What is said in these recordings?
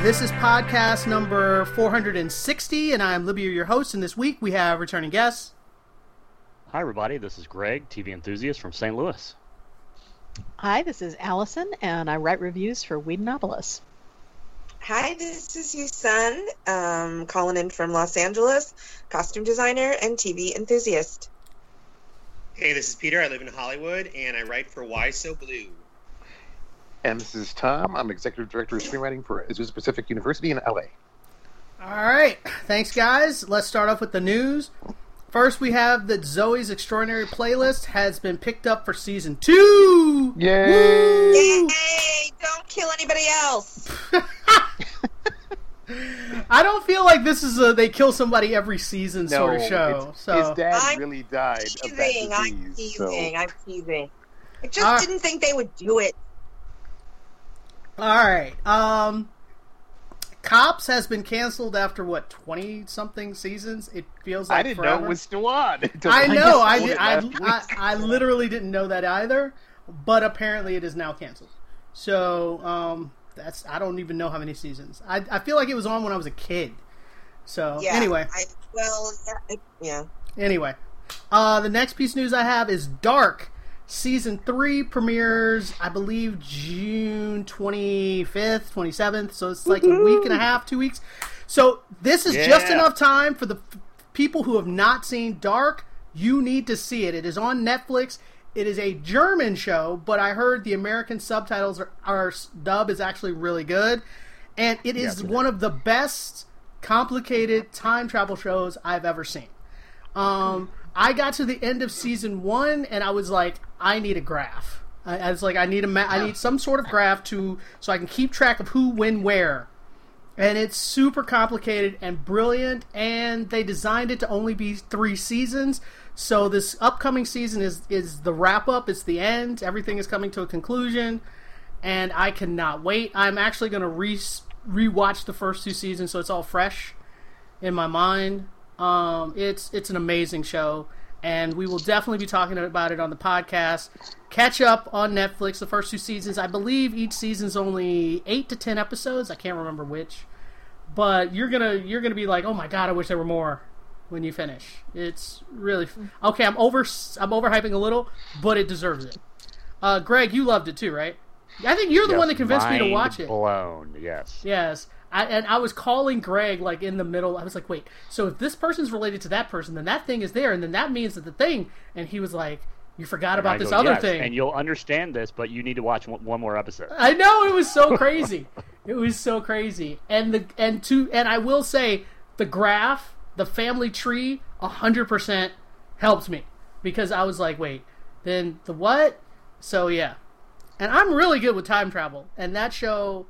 This is podcast number 460, and I'm Libby, your host. And this week we have returning guests. Hi, everybody. This is Greg, TV enthusiast from St. Louis. Hi, this is Allison, and I write reviews for Whedonopolis. Hi, this is Yusun, um, calling in from Los Angeles, costume designer and TV enthusiast. Hey, this is Peter. I live in Hollywood and I write for Why So Blue. And this is Tom. I'm executive director of screenwriting for Azusa Pacific University in LA. All right, thanks, guys. Let's start off with the news. First, we have that Zoey's Extraordinary Playlist has been picked up for season two. Yay! Woo! Yay! Don't kill anybody else. I don't feel like this is a they kill somebody every season No, sort of show. So his dad I'm really died of that Teasing. I'm disease. so- teasing. I'm teasing. I just Ah. didn't think they would do it. All right. Um, Cops has been canceled after what twenty something seasons. It feels like I didn't forever. know it was still on. I know. I, did, I, I. I literally didn't know that either. But apparently, it is now canceled. So um, that's I don't even know how many seasons. I, I feel like it was on when I was a kid. So Yeah. anyway, I, well, yeah. it- yeah. Anyway, uh, the next piece of news I have is Dark. Season 3 premieres, I believe, June 25th, 27th. So it's like a week and a half, two weeks. So this is just enough time for the f- people who have not seen Dark. You need to see it. It is on Netflix. It is a German show, but I heard the American subtitles are, are dub is actually really good, and it is one of the best complicated time travel shows I've ever seen. Um, I got to the end of season one, and I was like, I need a graph. I, I was like, I need a, ma- I need some sort of graph to so I can keep track of who, when, where. And it's super complicated and brilliant, and they designed it to only be three seasons. So this upcoming season is is the wrap up. It's the end. Everything is coming to a conclusion, and I cannot wait. I'm actually going to re rewatch the first two seasons, so it's all fresh in my mind. Um, it's it's an amazing show, and we will definitely be talking about it on the podcast. Catch up on Netflix. The first two seasons, I believe, each season's only eight to ten episodes. I can't remember which, but you're gonna you're gonna be like, oh my god, I wish there were more when you finish. It's really f- okay. I'm over I'm overhyping a little, but it deserves it. Uh, Greg, you loved it too, right? I think you're the Yes, one that convinced me to watch it. Blown, yes. Yes. I, and I was calling Greg like in the middle. I was like, "Wait, so if this person's related to that person, then that thing is there, and then that means that the thing." And he was like, "You forgot about this go, other "Yes," thing." And you'll understand this, but you need to watch one, one more episode. I know it was so crazy. it was so crazy. And the and to and I will say the graph, the family tree, hundred percent helped me because I was like, "Wait, then the what?" So yeah, and I'm really good with time travel, and that show.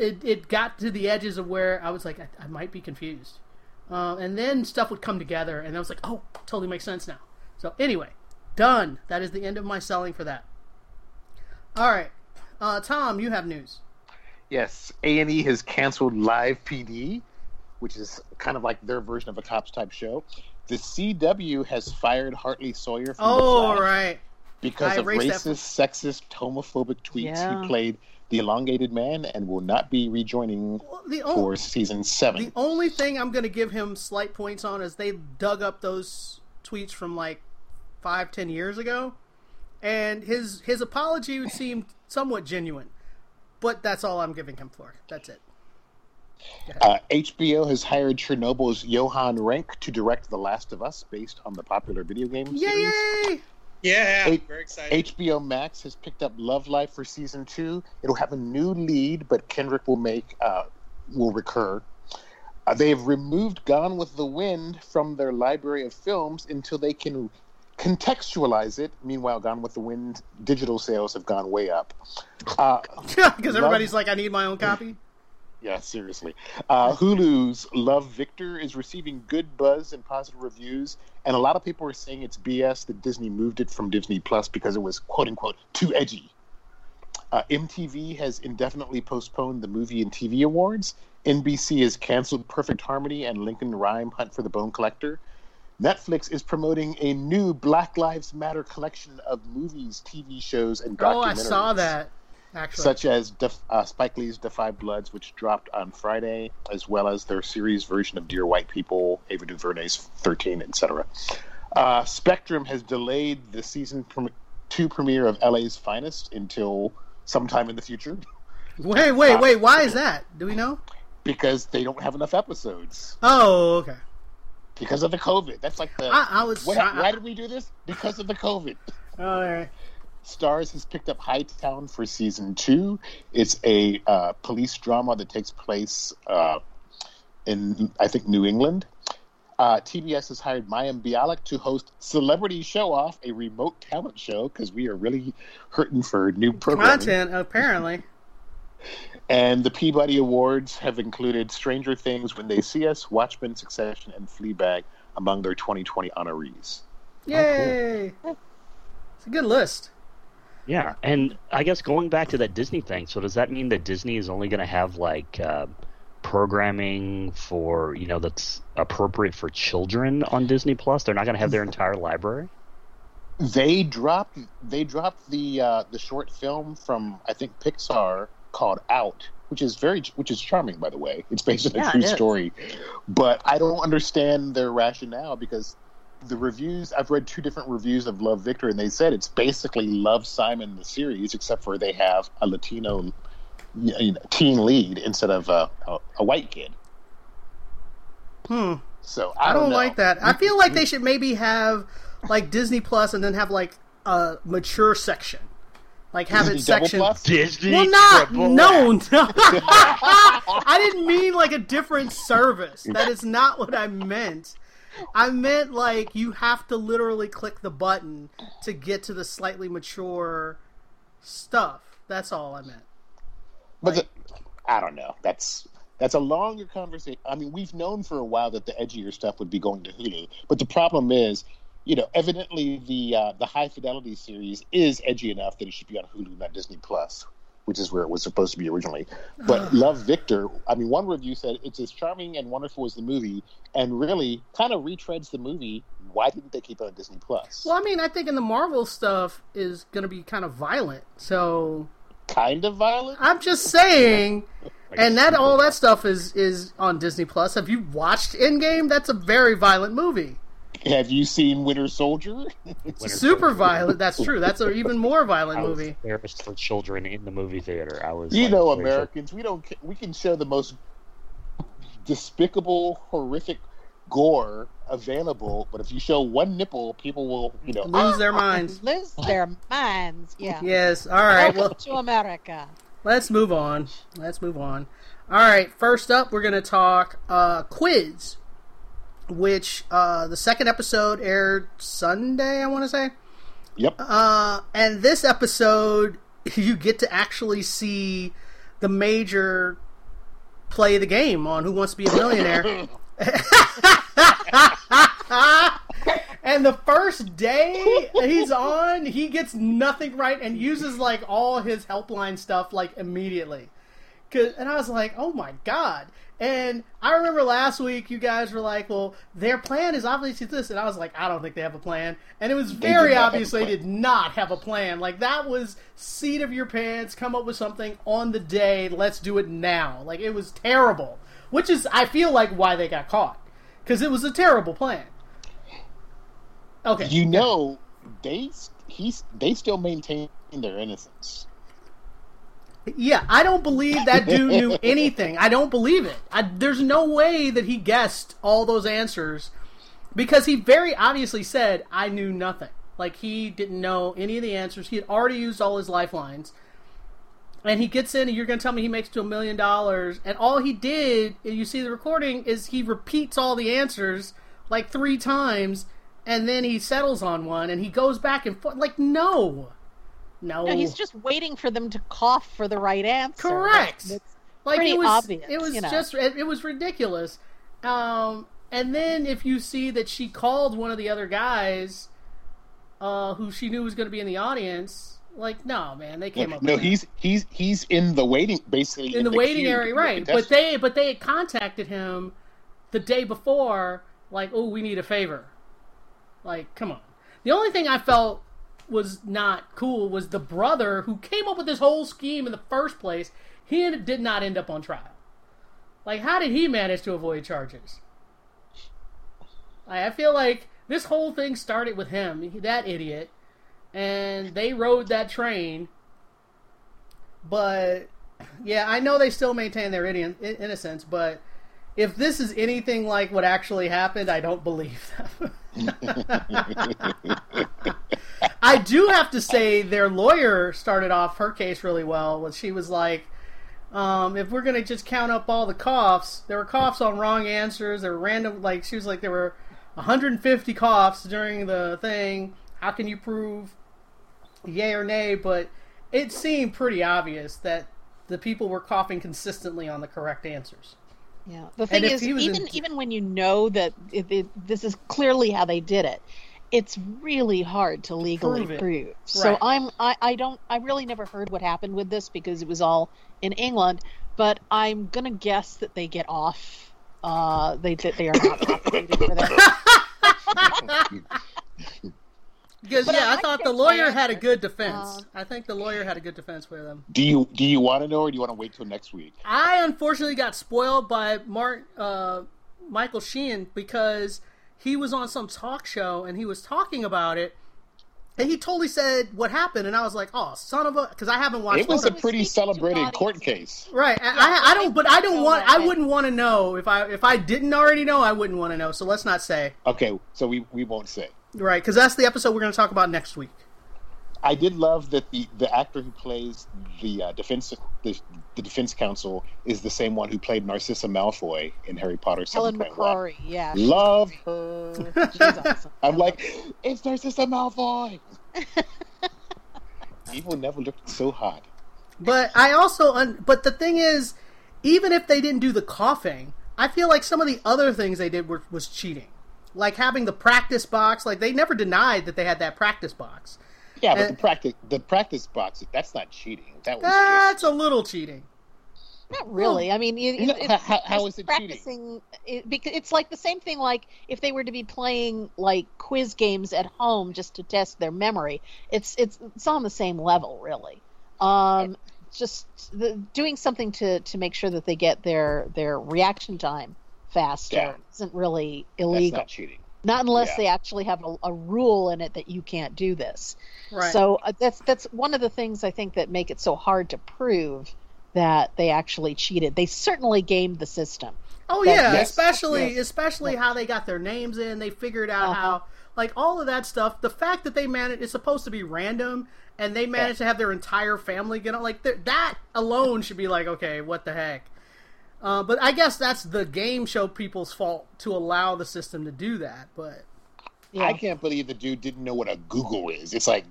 It, it got to the edges of where I was like, I, I might be confused. Uh, and then stuff would come together, and I was like, oh, totally makes sense now. So, anyway, done. That is the end of my selling for that. All right. Uh, Tom, you have news. Yes, A and E has canceled Live PD, which is kind of like their version of a cops type show. The CW has fired Hartley Sawyer from Oh, the right. because I of racist, sexist, homophobic tweets. Yeah. He played the elongated man and will not be rejoining for season seven. the only thing I'm going to give him slight points on is they dug up those tweets from like five, ten years ago, and his his apology seemed somewhat genuine. But that's all I'm giving him for. That's it. Uh, HBO has hired Chernobyl's Johan Renck to direct The Last of Us, based on the popular video game Yay! series. Yay! Yeah, Eight- very excited. HBO Max has picked up Love Life for season two. It'll have a new lead, but Kendrick will make uh, will recur. Uh, they have removed Gone with the Wind from their library of films until they can contextualize it. Meanwhile, Gone with the Wind digital sales have gone way up. Uh, Because everybody's like, I need my own copy. Yeah, seriously. Uh, Hulu's Love Victor is receiving good buzz and positive reviews, and a lot of people are saying it's BS that Disney moved it from Disney Plus because it was quote unquote too edgy. Uh, MTV has indefinitely postponed the movie and TV awards. NBC has canceled Perfect Harmony and Lincoln Rhyme Hunt for the Bone Collector. Netflix is promoting a new Black Lives Matter collection of movies, TV shows, and documentaries. Oh, I saw that. Actually, such as Def- uh, Spike Lee's Da 5 Bloods, which dropped on Friday, as well as their series version of Dear White People, Ava DuVernay's 13, etc. Uh, Spectrum has delayed the season pre- two premiere of LA's Finest until sometime in the future. Wait, wait, Uh, wait. Why is that? Do we know? Because they don't have enough episodes. Oh, okay. Because of the COVID. That's like the. I, I was. what, I- why did we do this? Because of the COVID. Oh, all right. Starz has picked up Hightown for season two. It's a uh, police drama that takes place uh, in, I think, New England. Uh, TBS has hired Mayim Bialik to host Celebrity Show Off, a remote talent show, because we are really hurting for new programming. Content, apparently. And the Peabody Awards have included Stranger Things, When They See Us, Watchmen, Succession, and Fleabag among their 2020 honorees. Yay! It's a good list. Yeah, and I guess going back to that Disney thing, so does that mean that Disney is only going to have like uh, programming for you know that's appropriate for children on Disney Plus? They're not going to have their entire library. They dropped they dropped the uh, the short film from I think Pixar called Out, which is very which is charming by the way. It's based on a true story, but I don't understand their rationale because the reviews I've read two different reviews of Love Victor and they said it's basically Love Simon the series except for they have a Latino you know, teen lead instead of a, a, a white kid. Hmm. So I, I don't know. like that. I feel like they should maybe have like Disney Plus and then have like a mature section. Like have it Disney Double section. Plus? Disney. Well, not no, no. I didn't mean like a different service. That is not what I meant. I meant like you have to literally click the button to get to the slightly mature stuff. That's all I meant. But the, I don't know. That's that's a longer conversation. I mean, we've known for a while that the edgier stuff would be going to Hulu, but the problem is, you know, evidently the uh, the high fidelity series is edgy enough that it should be on Hulu, not Disney Plus, which is where it was supposed to be originally. But Love Victor, I mean, one review said it's as charming and wonderful as the movie, and really kind of retreads the movie. Why didn't they keep it on Disney Plus? Well, I mean, I think in the Marvel stuff is going to be kind of violent. So Kind of violent. I'm just saying, and that all that stuff is is on Disney Plus. Have you watched Endgame? That's a very violent movie. Have you seen Winter Soldier? It's super violent. That's true. That's an even more violent I was movie. embarrassed for children in the movie theater. I was. You like, know, very sure- Americans, we don't. We can show the most despicable, horrific gore available, but if you show one nipple, people will, you know, Lose their minds. Lose their minds. Yeah. Yes. All right. Welcome Well, to America. let's move on. Let's move on. All right. First up, we're going to talk uh, quiz, which uh, the second episode aired Sunday. I want to say. Yep. Uh, and this episode, you get to actually see the major play the game on Who Wants to Be a Millionaire. and the first day he's on, he gets nothing right and uses like all his helpline stuff like immediately. 'Cause- and I was like, oh my god. And I remember last week you guys were like, well, their plan is obviously this. And I was like, I don't think they have a plan. And it was very obvious they did not have a plan. Like, that was seat of your pants, come up with something on the day, let's do it now. Like, it was terrible. Which is, I feel like, why they got caught. Because it was a terrible plan. Okay. you know, they he's they still maintain their innocence. Yeah, I don't believe that dude knew anything. I don't believe it. I, there's no way that he guessed all those answers because he very obviously said, I knew nothing. Like, he didn't know any of the answers. He had already used all his lifelines. And he gets in, and you're going to tell me he makes to a million dollars. And all he did, and you see the recording, is he repeats all the answers like three times, and then he settles on one, and he goes back and forth. Like, no. No. No, he's just waiting for them to cough for the right answer. Correct. That's- Like Pretty it was, obvious, it was you know. just, it, it was ridiculous. Um, and then if you see that she called one of the other guys, uh, who she knew was going to be in the audience, like, no, man, they came up. no, with he's he's he's in the waiting, basically that. in the, waiting queue area, to be a right? But they, but they had contacted him the day before, like, oh, we need a favor. Like, come on. The only thing I felt was not cool was the brother who came up with this whole scheme in the first place. He did not end up on trial. Like, how did he manage to avoid charges? I feel like this whole thing started with him, that idiot, and they rode that train. But yeah, I know they still maintain their innocence, but if this is anything like what actually happened, I don't believe them. I do have to say their lawyer started off her case really well. When she was like, um, if we're gonna just count up all the coughs, there were coughs on wrong answers. There were random, like she was like there were 150 coughs during the thing. How can you prove yay or nay? But it seemed pretty obvious that the people were coughing consistently on the correct ansers. Yeah. The thing if is, even in- even when you know that it, it, this is clearly how they did it, it's really hard to legally Prove prove. it. So I'm I, I don't I really never heard what happened with this because it was all in England. But I'm gonna guess that they get off. Uh, they that they are not prosecuted for that. Because But yeah, I I, thought the lawyer plan. had a good defense. Uh, I think the lawyer had a good defense for them. Do you do you want to know, or do you want to wait till next week? I unfortunately got spoiled by Mark uh, Michael Sheehan because he was on some talk show and he was talking about it, and he totally said what happened, and I was like, "Oh, son of a," because I haven't watched. It It was a pretty celebrated court case. right. I, I, I don't, but I don't want. I wouldn't want to know if I if I didn't already know. I wouldn't want to know. So let's not say Okay, so we we won't say. Right because that's the episode we're going to talk about next week. I did love that the, the actor who plays the uh, defense the, the defense counsel is the same one who played Narcissa Malfoy in Harry Potter. Helen 7.1. McCrory, yeah, Love her. she's awesome. I'm like, it's Narcissa Malfoy. Evil never looked so hot. But I also, un- but the thing is, even if they didn't do the coughing, I feel like some of the other things they did were, was cheating, like having the practice box. Like they never denied that they had that practice box. Yeah, but Uh, the practice the practice box that's not cheating. That was That's a little cheating. Not really. I mean, you, You it- how- how- how just is it cheating? It, because it's like the same thing. Like if they were to be playing like quiz games at home just to test their memory, it's it's it's on the same level, really. Um, just the, doing something to to make sure that they get their their reaction time faster Yeah. isn't really that's illegal. not cheating. Not unless Yeah. they actually have a, a rule in it that you can't do this. Right. So uh, that's that's one of the things I think that make it so hard to prove that they actually cheated. They certainly gamed the system. Oh That- yeah, Yes, especially yes. especially how they got their names in. They figured out Uh-huh. how like all of that stuff. The fact that they managed it's supposed to be random, and they managed to have their entire family get on. Like that alone should be like, okay, what the heck. Uh, but I guess that's the game show people's fault to allow the system to do that. But Yeah. I can't believe the dude didn't know what a googol is. It's like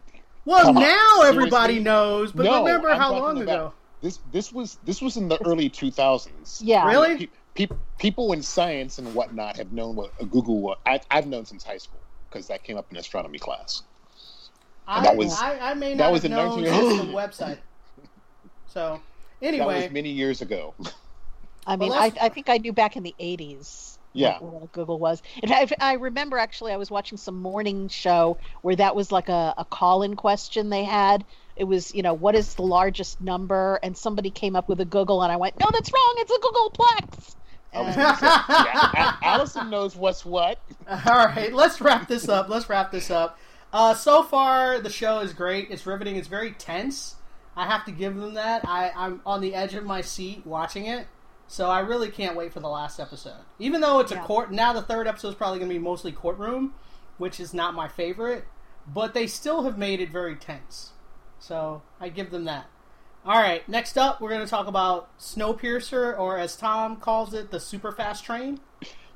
well, Come on, now everybody seriously? knows. But No, remember I'm how long about- ago? this this was this was in the early 2000s. Yeah. Really? Pe- pe- people in science and whatnot have known what a googol was. I, I've known since high school because that came up in astronomy class. I, that was- I, I may not that not was have in known 19 since the website. So That anyway, was many years ago. I mean, Well, I, I think I knew back in the 80s. Yeah. What, what googol was. In fact, I remember actually I was watching some morning show where that was like a, a call in question they had. It was, you know, what is the largest number? And somebody came up with a googol, and I went, no, that's wrong. It's a googolplex. I And- say, yeah, Allison knows what's what. All right, let's wrap this up. Let's wrap this up. Uh, so far, the show is great. It's riveting. It's very tense. I have to give them that. I, I'm on the edge of my seat watching it, so I really can't wait for the last episode. Even though it's a court, now the third episode is probably going to be mostly courtroom, which is not my favorite, but they still have made it very tense. So I give them that. All right, next up, we're going to talk about Snowpiercer, or as Tom calls it, the super fast train.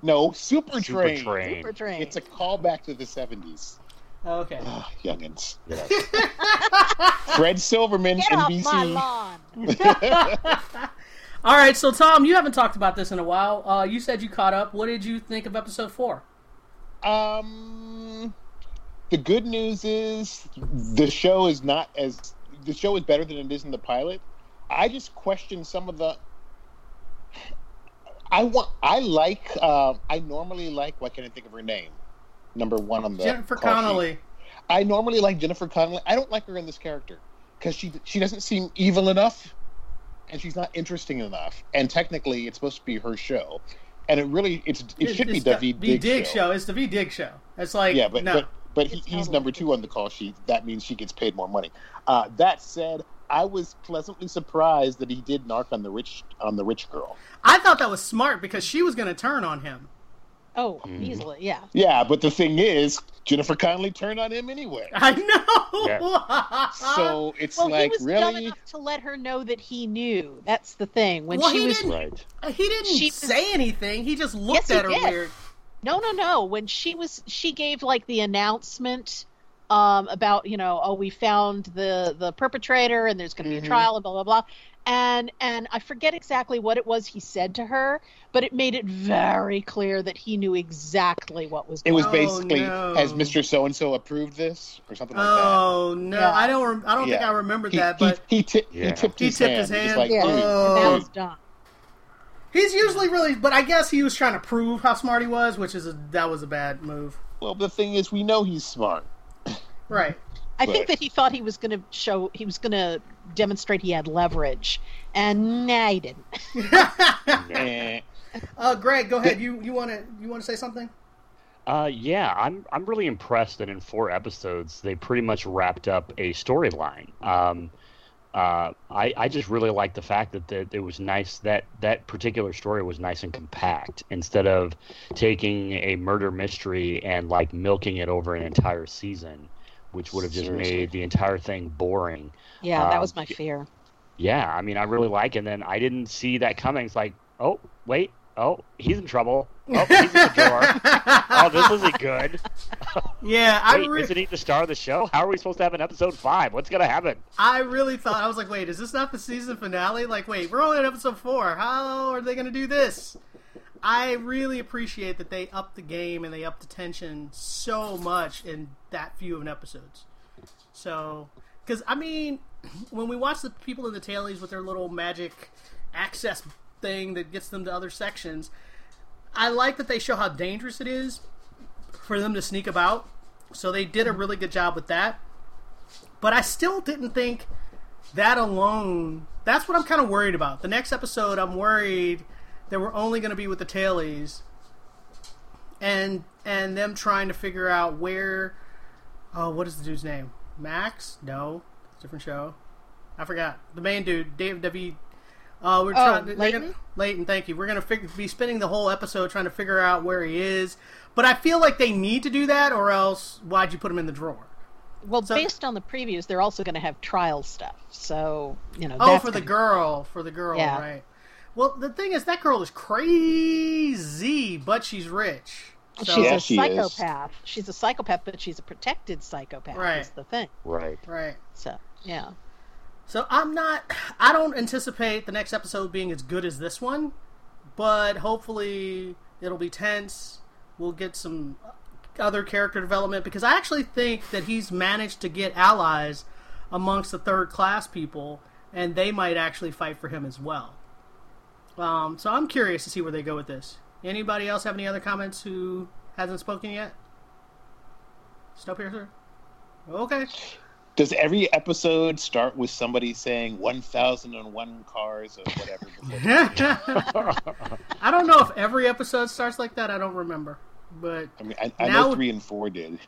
No, Super, Super Train. Train. Super Train. It's a callback to the 70s. Okay. Ah, youngins. Fred Silverman, Get off my lawn. All right, so Tom, you haven't talked about this in a while. Uh, you said you caught up. What did you think of episode four? Um, the good news is the show is not as the show is better than it is in the pilot. I just question some of the. I want. I like. Uh, I normally like. Why can't I think of her name? Number one on the Jennifer sheet. Connelly. I normally like Jennifer Connelly. I don't like her in this character because she she doesn't seem evil enough, and she's not interesting enough. And technically, it's supposed to be her show, and it really it's it should be the V V Dig, Dig show. show. It's the V Dig show. It's like yeah, but no. but but he, he's number two on the call sheet. That means she gets paid more money. Uh, that said, I was pleasantly surprised that he did narc on the rich on the rich girl. I thought that was smart because she was going to turn on him. Oh, Mm-hmm. easily, yeah. Yeah, but the thing is, Jennifer Connelly turned on him anyway. I know. So it's Well, like he was dumb really. enough to let her know that he knew. That's the thing. When Well, she he was Right. he didn't She was- say anything. He just looked Yes, he at her did. weird. No, no, no. When she was, she gave like the announcement um, about, you know, oh, we found the the perpetrator, and there's going to be Mhm. a trial, and blah blah blah. And and I forget exactly what it was he said to her, but it made it very clear that he knew exactly what was. Going on. It Going was Oh, basically, no. has Mister So and So approved this or something like that? Oh no, Yeah. I don't. rem- I don't think I remember He, that, he, but he, ti- Yeah. he tipped He his tipped hand. his He was hand? like, Yeah, "Dude, and Oh. was done. he's usually really. But I guess he was trying to prove how smart he was, which is a, that was a bad move. Well, the thing is, we know he's smart. Right. I think that he thought he was going to show, he was going to demonstrate he had leverage, and nah, he didn't. Eh. uh, Greg, go ahead. You you want to you want to say something? Uh, yeah, I'm I'm really impressed that in four episodes they pretty much wrapped up a storyline. Um, uh, I I just really like the fact that, that it was nice that that particular story was nice and compact instead of taking a murder mystery and like milking it over an entire season, which would have just Seriously. made the entire thing boring. Yeah, that Um, was my fear. Yeah, I mean, I really like it. And then I didn't see that coming. It's like, oh, wait, oh, he's in trouble. Oh, he's in the drawer. oh, this isn't good. Yeah, I Wait, re- isn't he the star of the show? How are we supposed to have an episode five? What's gonna happen? I really thought I was like, wait, is this not the season finale? Like, wait, we're only on episode four. How are they going to do this? I really appreciate that they upped the game and they upped the tension so much in that few of an episodes. So, because I mean, when we watch the people in the tailies with their little magic access thing that gets them to other sections, I like that they show how dangerous it is for them to sneak about. So they did a really good job with that. But I still didn't think that alone. That's what I'm kind of worried about. The next episode, I'm worried that we're only going to be with the tailies, and and them trying to figure out where. Oh, what is the dude's name? Max? No, different show. I forgot the main dude, Dave David. Uh, we're Oh, trying. they're gonna- Layton, thank you. We're gonna fig- be spending the whole episode trying to figure out where he is, but I feel like they need to do that, or else why'd you put him in the drawer? Well, so- based on the previews, they're also going to have trial stuff. So, you know. Oh, for the gonna- girl, for the girl, Yeah. right? Well, the thing is, that girl is crazy, but she's rich. So, She's Yeah, a she is. psychopath. She's a psychopath, but she's a protected psychopath. Right. Is the thing. Right. right. So, yeah. So I'm not. I don't anticipate the next episode being as good as this one, but hopefully it'll be tense. We'll get some other character development because I actually think that he's managed to get allies amongst the third class people, and they might actually fight for him as well. Um, so I'm curious to see where they go with this. Anybody else have any other comments who hasn't spoken yet? Snowpiercer. Okay. Does every episode start with somebody saying 1,001 cars or whatever? before- I don't know if every episode starts like that. I don't remember, but I mean, I, I Now- know three and four did.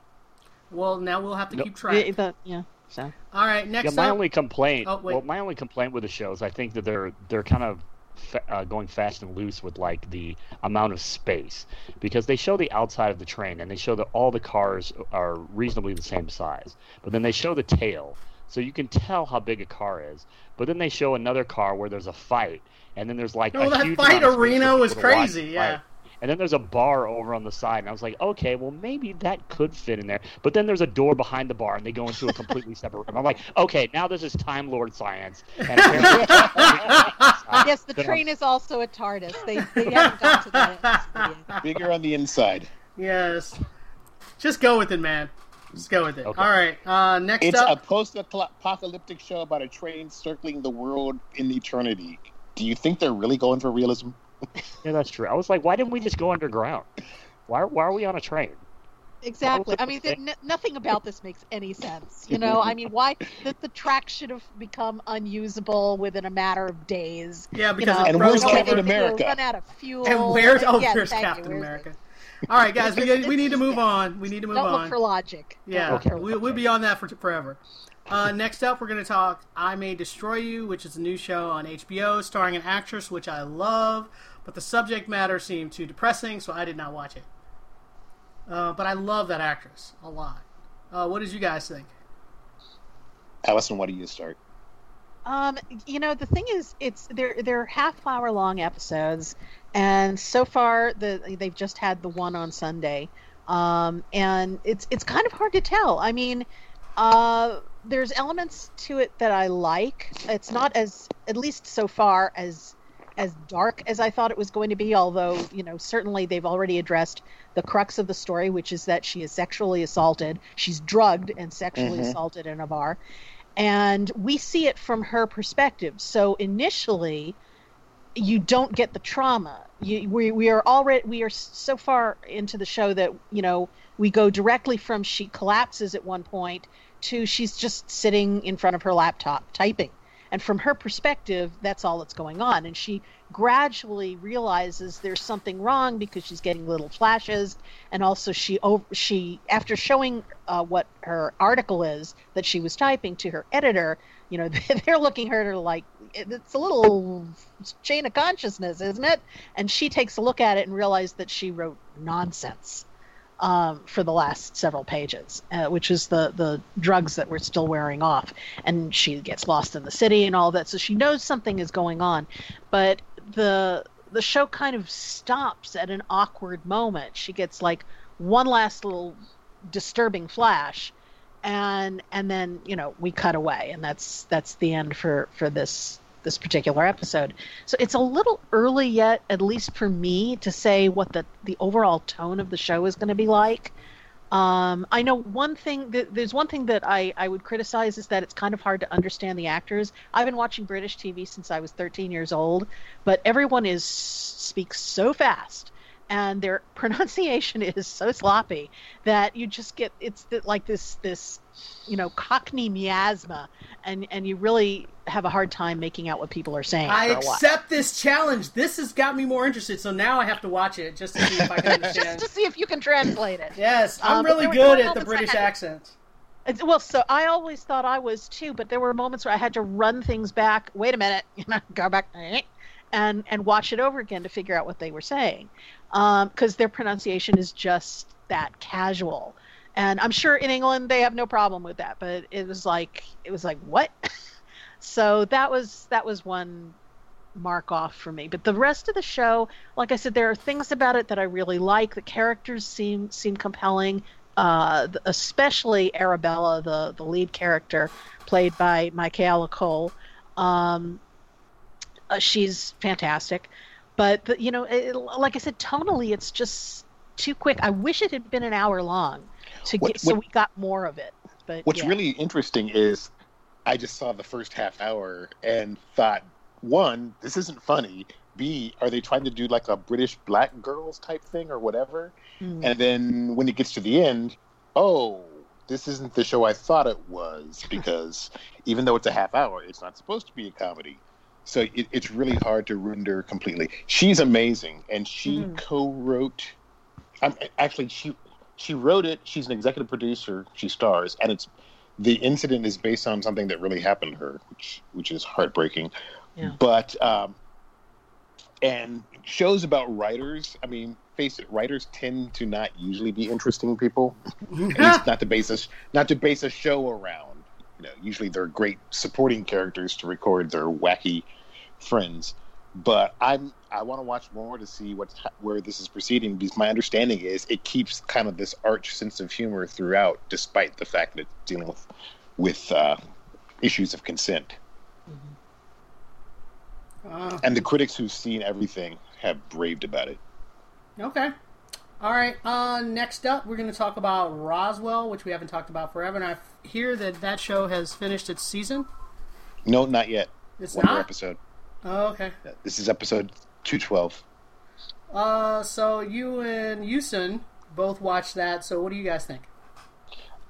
well, now we'll have to No. keep track. Yeah, the- yeah. So. All right, Yeah, next my up. only complaint. Oh, wait. well, my only complaint with the show is I think that they're they're kind of fa- uh, going fast and loose with like the amount of space because they show the outside of the train and they show that all the cars are reasonably the same size, but then they show the tail, so you can tell how big a car is. But then they show another car where there's a fight, and then there's like Oh, a that huge fight arena was people to watch crazy, yeah. fight. And then there's a bar over on the side, and I was like, okay, well maybe that could fit in there. But then there's a door behind the bar, and they go into a completely separate room. I'm like, okay, now this is Time Lord science, and apparently yes, the train is also a TARDIS. They they haven't got to that yet. Bigger on the inside. Yes. Just go with it, man. Just go with it. Okay. All right. Uh, next It's up. a post-apocalyptic show about a train circling the world in eternity. Do you think they're really going for realism? Yeah, that's true. I was like, why didn't we just go underground? Why, why are we on a train? Exactly. I mean, th- n- nothing about this makes any sense. You know, I mean, why that the track should have become unusable within a matter of days. Yeah, you because know, it And froze where's over. Captain they- they America? Run out of fuel. And where's oh, Yeah, where's thank you. Captain Where's America? All right, guys, we, we need to move on. We need to move Don't on. look for logic. Yeah, Don't look for we, we'll be on that for forever. Uh, next up, we're going to talk I May Destroy You, which is a new show on HBO starring an actress which I love, but the subject matter seemed too depressing, so I did not watch it. Uh, but I love that actress a lot. Uh, what did you guys think? Allison, why do you start? Um, you know, the thing is, it's they're they're half hour long episodes, and so far the they've just had the one on Sunday, um, and it's it's kind of hard to tell. I mean, uh, there's elements to it that I like. It's not as at least so far as as dark as I thought it was going to be. Although you know, certainly they've already addressed the crux of the story, which is that she is sexually assaulted. She's drugged and sexually Mhm. assaulted in a bar and we see it from her perspective. So initially, you don't get the trauma. You, we we are already we are so far into the show that you know we go directly from she collapses at one point to she's just sitting in front of her laptop typing. And from her perspective, that's all that's going on. And she gradually realizes there's something wrong because she's getting little flashes, and also she over she after showing uh, what her article is that she was typing to her editor, you know, they're looking at her like it's a little chain of consciousness, isn't it? And she takes a look at it and realizes that she wrote nonsense um, for the last several pages, uh, which is the the drugs that we're still wearing off. And she gets lost in the city and all that, so she knows something is going on, but the the show kind of stops at an awkward moment. She gets like one last little disturbing flash and and then you know we cut away and that's that's the end for for this this particular episode so it's a little early yet at least for me to say what the the overall tone of the show is going to be like um, I know one thing. There's one thing that I, I would criticize is that it's kind of hard to understand the actors. I've been watching British TV since I was 13 years old, but everyone is speaks so fast and their pronunciation is so sloppy that you just get it's like this this you know cockney miasma and and you really have a hard time making out what people are saying I for a while. accept this challenge. This has got me more interested, so now I have to watch it just to see if I can understand. just to see if you can translate it yes, I'm Um, really good at the British accent. Well, so I always thought I was too, but there were moments where I had to run things back. Wait a minute, you know, go back and and watch it over again to figure out what they were saying, because their pronunciation is just that casual. And I'm sure in England they have no problem with that, but it was like it was like what? so that was that was one mark off for me. But the rest of the show, like I said, there are things about it that I really like. The characters seem seem compelling. Uh, especially Arabella, the the lead character, played by Michaela Coel. Um, uh, she's fantastic, but the, you know, it, like I said, tonally, it's just too quick. I wish it had been an hour long to What- get so we got more of it. But What's yeah. really interesting is I just saw the first half hour and thought, one, this isn't funny. B, are they trying to do like a British black girls type thing or whatever? Mm. And then when it gets to the end, oh, this isn't the show I thought it was because even though it's a half hour, it's not supposed to be a comedy. So it, it's really hard to render completely. She's amazing, and she Mm. co-wrote. Um, actually, she she wrote it. She's an executive producer. She stars, and it's the incident is based on something that really happened to her, which which is heartbreaking. Yeah. But um, and shows about writers. I mean, face it, writers tend to not usually be interesting people. At least not to base a not to base a show around. You know, usually they're great supporting characters to record their wacky friends. But I'm I want to watch more to see what's where this is proceeding because my understanding is it keeps kind of this arch sense of humor throughout, despite the fact that it's dealing with with uh, issues of consent. Uh, And the critics who've seen everything have raved about it. okay. All right. Uh, next up, we're going to talk about Roswell, which we haven't talked about forever. And I hear that that show has finished its season. No, not yet. It's One more not. episode. Oh, okay. This is episode 212. Uh, so you and Yusun both watched that. So what do you guys think?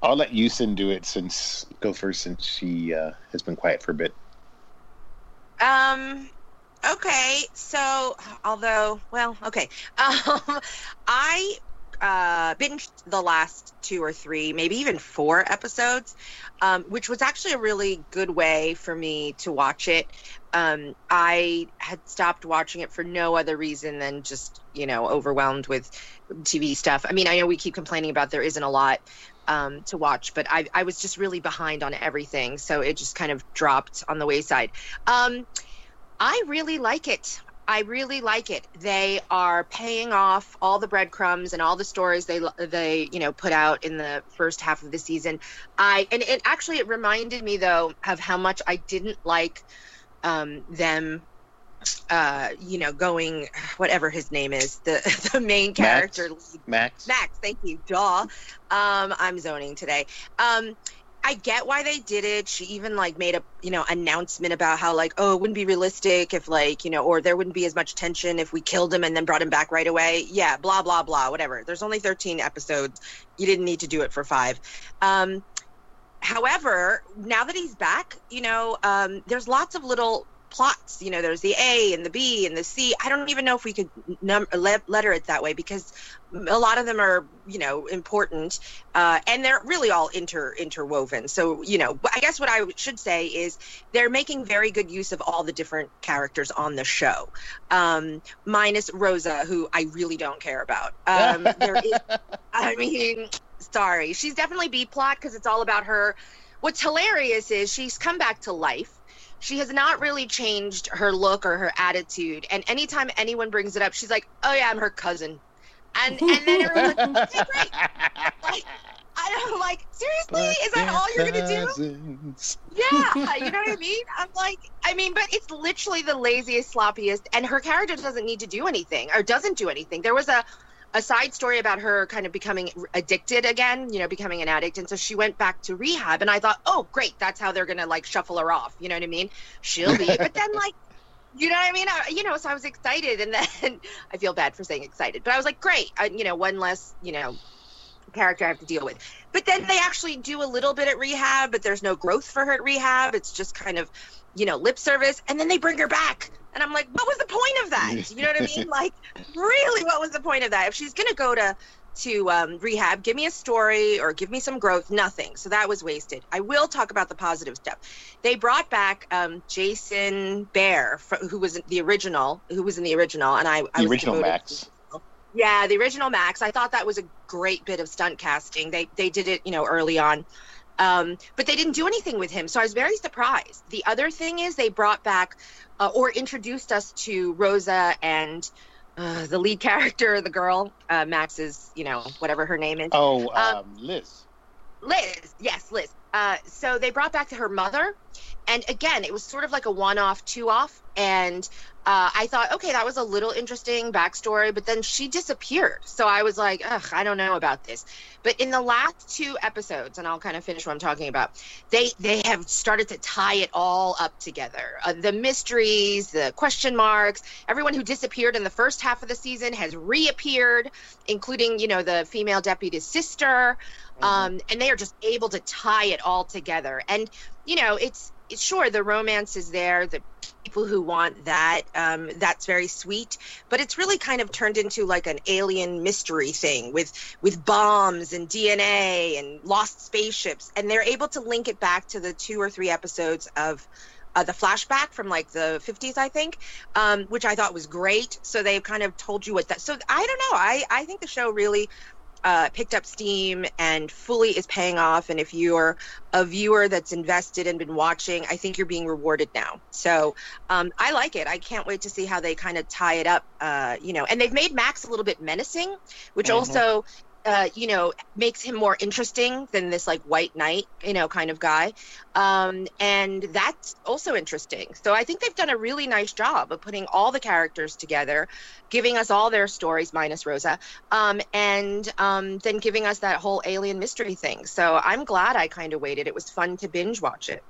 I'll let Yusun do it since go first since she uh, has been quiet for a bit. Um. Okay. So, although, well, okay. Um, I uh binged the last two or three, maybe even four episodes, um, which was actually a really good way for me to watch it. Um, I had stopped watching it for no other reason than just you know overwhelmed with TV stuff. I mean, I know we keep complaining about there isn't a lot um, to watch, but I, I was just really behind on everything, so it just kind of dropped on the wayside. Um, I really like it. I really like it. They are paying off all the breadcrumbs and all the stories they they you know put out in the first half of the season. I and it actually it reminded me though of how much I didn't like um, them. Uh, you know, going whatever his name is, the the main character lead Max? Max, thank you. Duh. Um, I'm zoning today. Um, I get why they did it. She even like made a you know announcement about how like oh it wouldn't be realistic if like you know or there wouldn't be as much tension if we killed him and then brought him back right away. Yeah, blah blah blah. Whatever. There's only 13 episodes. You didn't need to do it for five. Um, however, now that he's back, you know, um, there's lots of little plots. You know, there's the A and the B and the C. I don't even know if we could num- le- letter it that way because a lot of them are, you know, important, uh, and they're really all inter interwoven. So, you know, I guess what I should say is they're making very good use of all the different characters on the show, um, minus Rosa, who I really don't care about. Um, there is, I mean, sorry, she's definitely B plot because it's all about her. What's hilarious is she's come back to life she has not really changed her look or her attitude. And anytime anyone brings it up, she's like, "Oh yeah, I'm her cousin," and and then everyone's like, "Okay, great." Like, I don't like seriously. Is that all you're gonna do? Yeah, you know what I mean. I'm like, I mean, but it's literally the laziest, sloppiest, and her character doesn't need to do anything or doesn't do anything. There was a a side story about her kind of becoming addicted again, you know, becoming an addict. And so she went back to rehab. And I thought, oh, great. That's how they're going to like shuffle her off. You know what I mean? She'll be. but then, like, you know what I mean? I, you know, so I was excited. And then I feel bad for saying excited, but I was like, great. I, you know, one less, you know, character I have to deal with. But then they actually do a little bit at rehab, but there's no growth for her at rehab. It's just kind of, you know, lip service. And then they bring her back. And I'm like, what was the point of that? You know what I mean? Like, really, what was the point of that? If she's going to go to to um, rehab, give me a story or give me some growth. Nothing. So that was wasted. I will talk about the positive stuff. They brought back um, Jason Behr, who was the original, who was in the original, and I, I The was original Max. yeah, the original Max. I thought that was a great bit of stunt casting. They they did it, you know, early on. Um, but they didn't do anything with him, so I was very surprised. The other thing is they brought back uh, or introduced us to Rosa and uh, the lead character, the girl, uh, Max's, you know, whatever her name is. Oh, Um, um, Liz. Liz, yes, Liz. Uh, so they brought back to her mother, and again, it was sort of like a one-off, two-off, and uh, I thought, okay, that was a little interesting backstory, but then she disappeared. So I was like, ugh, I don't know about this. But in the last two episodes, and I'll kind of finish what I'm talking about, they they have started to tie it all up together. Uh, the mysteries, the question marks, everyone who disappeared in the first half of the season has reappeared, including you know the female deputy's sister, um, and they are just able to tie it all together. And you know, it's it's sure the romance is there, the people who want that um, that's very sweet but it's really kind of turned into like an alien mystery thing with with bombs and dna and lost spaceships. And they're able to link it back to the two or three episodes of uh, the flashback from like the 50s i think um, which i thought was great. So they've kind of told you what that so i don't know. I i think the show really uh, picked up steam and fully is paying off. And if you're a viewer that's invested and been watching, I think you're being rewarded now. So um, I like it. I can't wait to see how they kind of tie it up. Uh, you know, and they've made Max a little bit menacing, which Mhm. also uh, you know, makes him more interesting than this like white knight, you know, kind of guy. Um, and that's also interesting. So I think they've done a really nice job of putting all the characters together, giving us all their stories minus Rosa, um, and um, then giving us that whole alien mystery thing. So I'm glad I kind of waited. It was fun to binge watch it.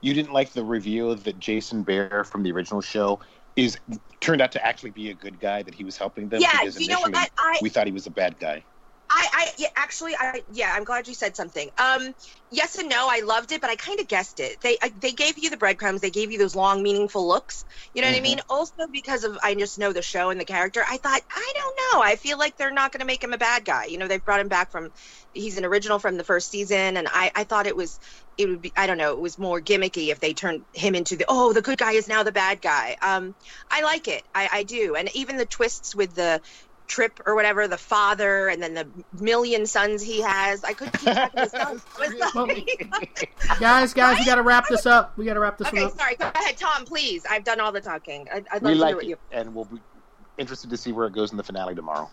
You didn't like the reveal that Jason Behr from the original show is turned out to actually be a good guy that he was helping them. Yeah, because you know what, I- we thought he was a bad guy. I, I yeah, actually, I yeah, I'm glad you said something. Um, yes and no, I loved it, but I kind of guessed it. They I, they gave you the breadcrumbs, they gave you those long, meaningful looks. You know what I Mhm. mean? Also because of I just know the show and the character. I thought I don't know. I feel like they're not going to make him a bad guy. You know, they've brought him back from he's an original from the first season, and I I thought it was it would be I don't know it was more gimmicky if they turned him into the oh the good guy is now the bad guy. Um, I like it. I I do, and even the twists with the trip or whatever the father and then the million sons he has i couldn't keep track of his sons I was like- Guys, guys, we got to wrap this up. We got to wrap this okay one up. sorry go ahead tom please i've done all the talking I, i'd love We to hear like what it, you and we'll be interested to see where it goes in the finale tomorrow.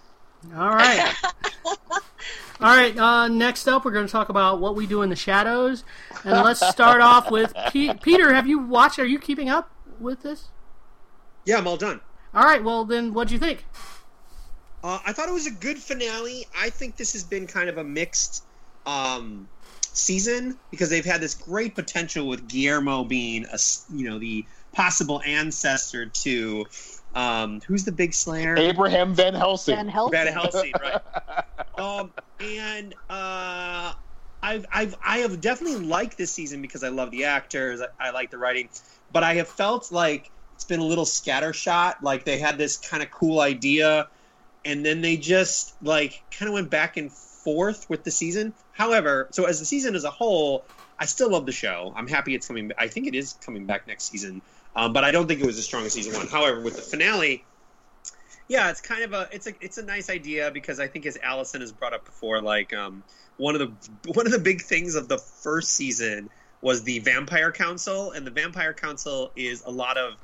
All right. All right. Uh, next up, we're going to talk about what we do in the shadows, and let's start off with Pe- Peter. Have you watched? Are you keeping up with this? Yeah, I'm all done. All right. Well, then, what'd you think? Uh, I thought it was a good finale. I think this has been kind of a mixed um, season because they've had this great potential with Guillermo being a you know the possible ancestor to um, who's the big slayer? Abraham Van Helsing. Van Helsing. Van Helsing, right? um, and uh, I've I've I have definitely liked this season because I love the actors, I, I like the writing, but I have felt like it's been a little scattershot. Like they had this kind of cool idea, and then they just like kind of went back and forth with the season. However, so as the season as a whole, I still love the show. I'm happy it's coming. I think it is coming back next season, um, but I don't think it was as strong as season one. However, with the finale, yeah, it's kind of a it's a it's a nice idea because I think as Allison has brought up before, like um, one of the one of the big things of the first season was the Vampire Council, and the Vampire Council is a lot of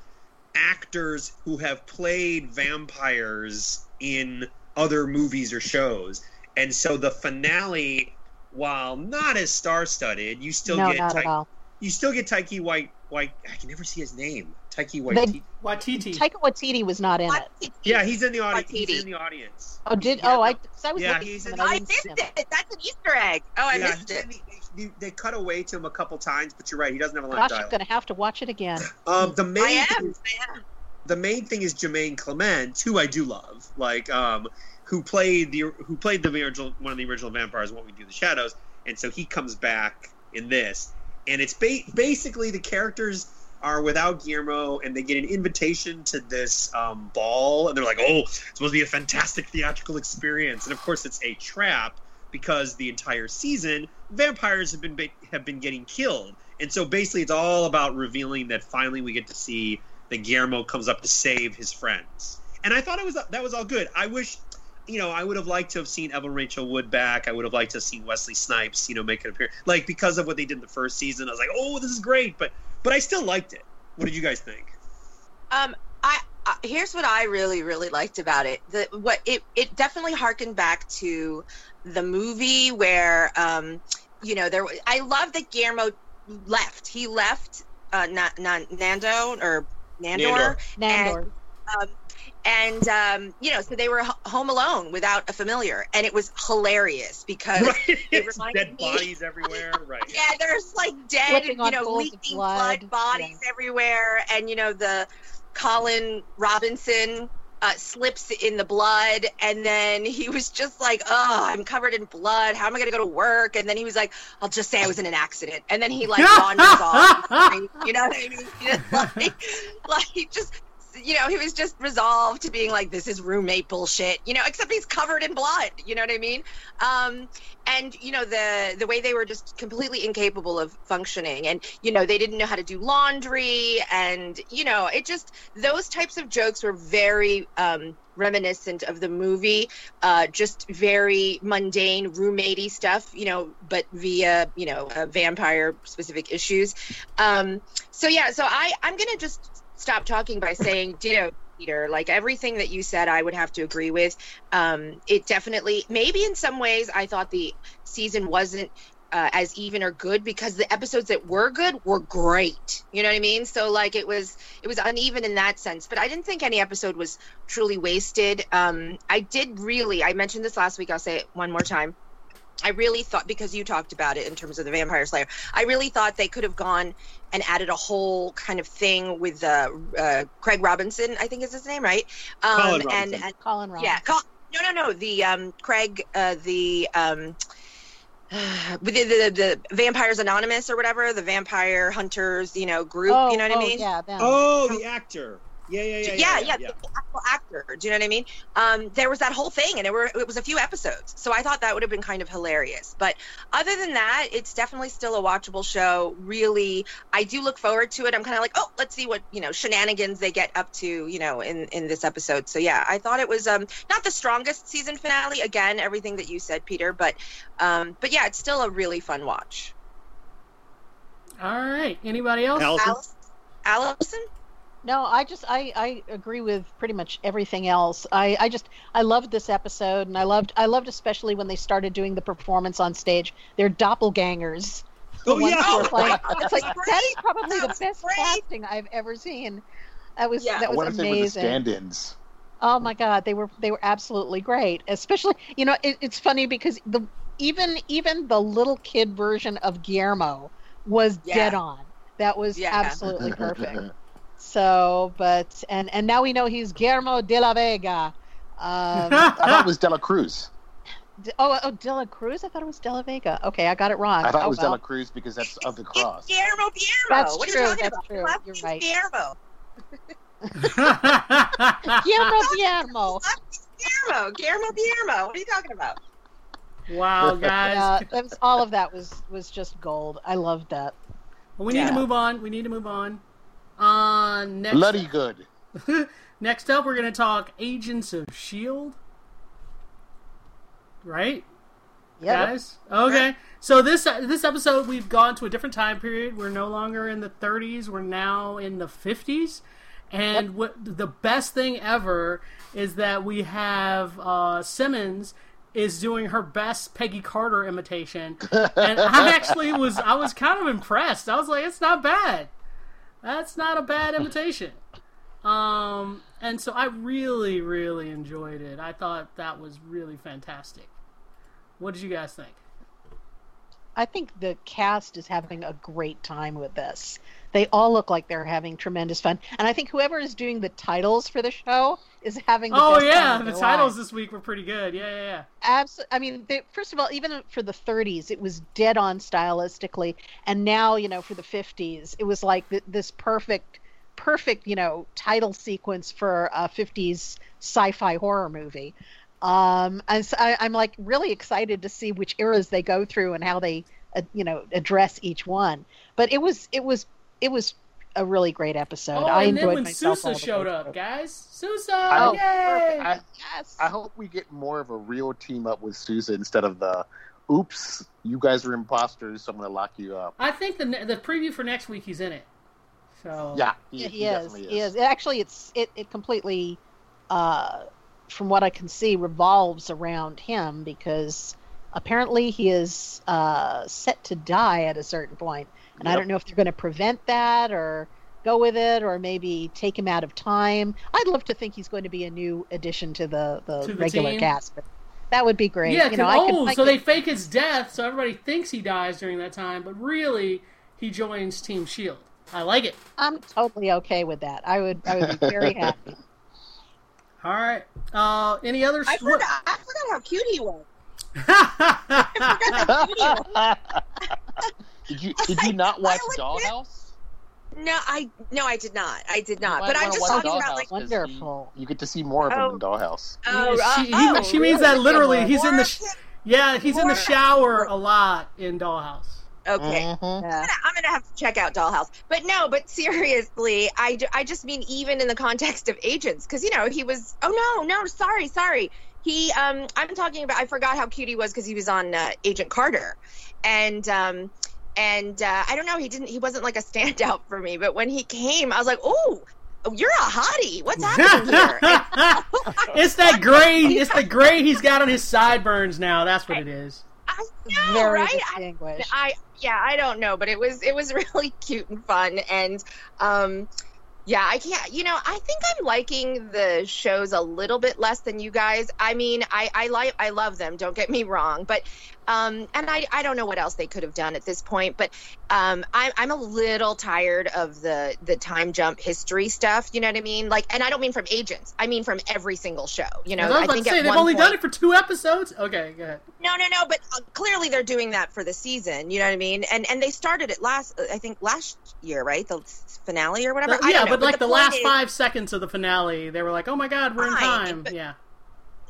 actors who have played vampires in other movies or shows, and so the finale, while not as star-studded, you still no, get not Tai- at all. you still get Taiki White White. I can never see his name. Taiki White They- Waititi. Watiti. Taika Waititi was not in it. Yeah, he's in the audience. Waititi. He's in the audience. Oh, did Yeah, oh I? I was Yeah, looking he's in- and I i missed him. it that's an easter egg oh i yeah, missed he's it in the- they, they cut away to him a couple times, but you're right. He doesn't have a lot Gosh, of I'm gonna have to watch it again. Um, the main i thing am i am the main thing is Jermaine Clement, who I do love, like um, who played the who played the original one of the original vampires What We Do in the Shadows, and so he comes back in this, and it's ba- basically the characters are without Guillermo, and they get an invitation to this um, ball, and they're like, "Oh, it's supposed to be a fantastic theatrical experience," and of course, it's a trap because the entire season vampires have been have been getting killed, and so basically, it's all about revealing that finally we get to see that Guillermo comes up to save his friends. And I thought it was that was all good. I wish, you know, I would have liked to have seen Evan Rachel Wood back. I would have liked to have seen Wesley Snipes, you know, make an appearance. Like because of what they did in the first season, I was like, oh, this is great. But but I still liked it. What did you guys think? Um, I, I here's what I really really liked about it. The what it it definitely harkened back to the movie where um you know there I love that Guillermo left. He left uh Na, Na, Nando or Nandor, Nandor. Nandor. um, and um, you know, so they were h- home alone without a familiar, and it was hilarious because Right? it reminded dead me- bodies everywhere. Right. yeah, there's like dead, Slipping you know, leaking blood. blood, bodies everywhere, and you know the Colin Robinson uh, slips in the blood, and then he was just like, "Oh, I'm covered in blood. How am I going to go to work?" And then he was like, "I'll just say I was in an accident," and then he like wanders off. You know what I mean? Like, like just. You know, he was just resolved to being like, "This is roommate bullshit." You know, except he's covered in blood. You know what I mean? Um, and you know the the way they were just completely incapable of functioning and you know they didn't know how to do laundry and you know it just those types of jokes were very um reminiscent of the movie uh just very mundane roommatey stuff you know but via you know uh, vampire specific issues um so yeah so i i'm gonna just stop talking by saying you Peter. Like everything that you said, I would have to agree with. Um, it definitely, maybe in some ways, I thought the season wasn't uh, as even or good because the episodes that were good were great. You know what I mean? So like it was it was uneven in that sense, but I didn't think any episode was truly wasted. Um, I did really. I mentioned this last week. I'll say it one more time. I really thought because you talked about it in terms of the Vampire Slayer, I really thought they could have gone and added a whole kind of thing with uh, uh, Craig Robinson, I think is his name, right? Um, Colin and, Robinson. and Colin Robinson. yeah, Col- no, no, no, the um, Craig, uh, the um, with the, the, the Vampires Anonymous or whatever, the Vampire Hunters, you know, group. Oh, you know what oh, I mean? Yeah, them. Oh, the actor. Yeah, yeah, yeah, yeah, yeah, the actual actor. Do you know what I mean? Um, there was that whole thing, and it were it was a few episodes, so I thought that would have been kind of hilarious. But other than that, it's definitely still a watchable show. Really, I do look forward to it. I'm kind of like, oh, let's see what you know shenanigans they get up to, you know, in in this episode. So yeah, I thought it was um not the strongest season finale. Again, everything that you said, Peter, but um, but yeah, it's still a really fun watch. All right. Anybody else? Allison? Allison. No, I just I, I agree with pretty much everything else. I, I just I loved this episode and I loved I loved especially when they started doing the performance on stage. They're doppelgangers. The Oh, yeah. Oh, playing. It's like was that is probably That the best great. casting I've ever seen. That was Yeah. that I was wonder if they were the amazing. stand-ins. Oh my god, they were they were absolutely great. Especially, you know, it, it's funny because the even even the little kid version of Guillermo was Yeah. dead on. That was Yeah. absolutely perfect. So, but and and now we know he's Guillermo de la Vega. Um, I thought it was Dela Cruz. d- oh, oh, De La Cruz. I thought it was De La Vega. Okay, I got it wrong. I thought oh, it was well. Dela Cruz because that's of the It's cross. Guillermo Guillermo. That's what are true, you talking that's about? true. His You're right. Guillermo. Guillermo Guillermo. Guillermo. Guillermo Guillermo. What are you talking about? wow, guys. Yeah, that was, all of that was was just gold. I loved that. Well, we need to move on. We need to move on. Uh, next, Bloody good. next up, we're going to talk Agents of S.H.I.E.L.D. Right? Yeah. guys. Okay, so this this episode we've gone to a different time period. We're no longer in the 30s. We're now in the 50s. And what the best thing ever is that we have uh, Simmons is doing her best Peggy Carter imitation, and I actually was I was kind of impressed. I was like, it's not bad. That's not a bad imitation. Um, and so I really, really enjoyed it. I thought that was really fantastic. What did you guys think? I think the cast is having a great time with this. They all look like they're having tremendous fun, and I think whoever is doing the titles for the show is having. Oh yeah, the titles lives. this week were pretty good. Yeah, yeah, yeah. Absolutely. I mean, they, first of all, even for the 30s, it was dead on stylistically, and now you know for the 50s, it was like th- this perfect, perfect you know title sequence for a 50s sci-fi horror movie. Um, and so I, I'm like really excited to see which eras they go through and how they, uh, you know, address each one. But it was it was it was a really great episode. Oh, I and then enjoyed when myself. all Sousa showed up, through. guys, Sousa, I hope, yay! I, Yes. I hope we get more of a real team up with Sousa instead of the oops, you guys are imposters, so I'm going to lock you up. I think the the preview for next week he's in it. So Yeah, Yeah, he, he, is. definitely He is. Actually, it's it, it completely, uh, from what I can see, revolves around him because apparently he is uh, set to die at a certain point. and I don't know if they're going to prevent that or go with it or maybe take him out of time. I'd love to think he's going to be a new addition to the the, To the regular team? cast, but that would be great. yeah, you know, could, oh, I so could- they fake his death, so everybody thinks he dies during that time, but really he joins Team Shield. I like it. I'm totally okay with that. I would I would be very happy. All right. Uh, any other? I s- forgot, I forgot how cute he was. Did you did you not watch Dollhouse? No, I no, I did not. I did not. But I'm wanna just watch talking about Dollhouse like 'cause Wonderful. You, you get to see more of him Oh. in Dollhouse. oh, she, he- oh, she means that literally. He's in the. Sh- yeah, he's in the shower a lot in Dollhouse. Okay. Mhm. I'm gonna, I'm gonna have to check out Dollhouse. But no, but seriously, I, I just mean even in the context of agents, because you know he was. Oh no, no, sorry, sorry. He, um, I'm talking about. I forgot how cute he was because he was on uh, Agent Carter, and um, and uh, I don't know. He didn't. He wasn't like a standout for me. But when he came, I was like, oh, you're a hottie. What's happening here? it's that gray. It's the gray he's got on his sideburns now. That's what it is. I know, Very right? I. I yeah, I don't know, but it was it was really cute and fun, and um, yeah, I can't. You know, I think I'm liking the shows a little bit less than you guys. I mean, I I like I love them. Don't get me wrong, but um, and I I don't know what else they could have done at this point, but um, I'm I'm a little tired of the the time jump history stuff. You know what I mean? Like, and I don't mean from agents. I mean from every single show. You know, I about think say they've only done it for two episodes. Okay, go ahead. no, no, no. But uh, clearly they're doing that for the season. You know what I mean? And and they started it last, I think last year, right? The finale or whatever. The- yeah, but like the, point last is, five seconds of the finale, they were like, "Oh my god, we're in time." but- Yeah.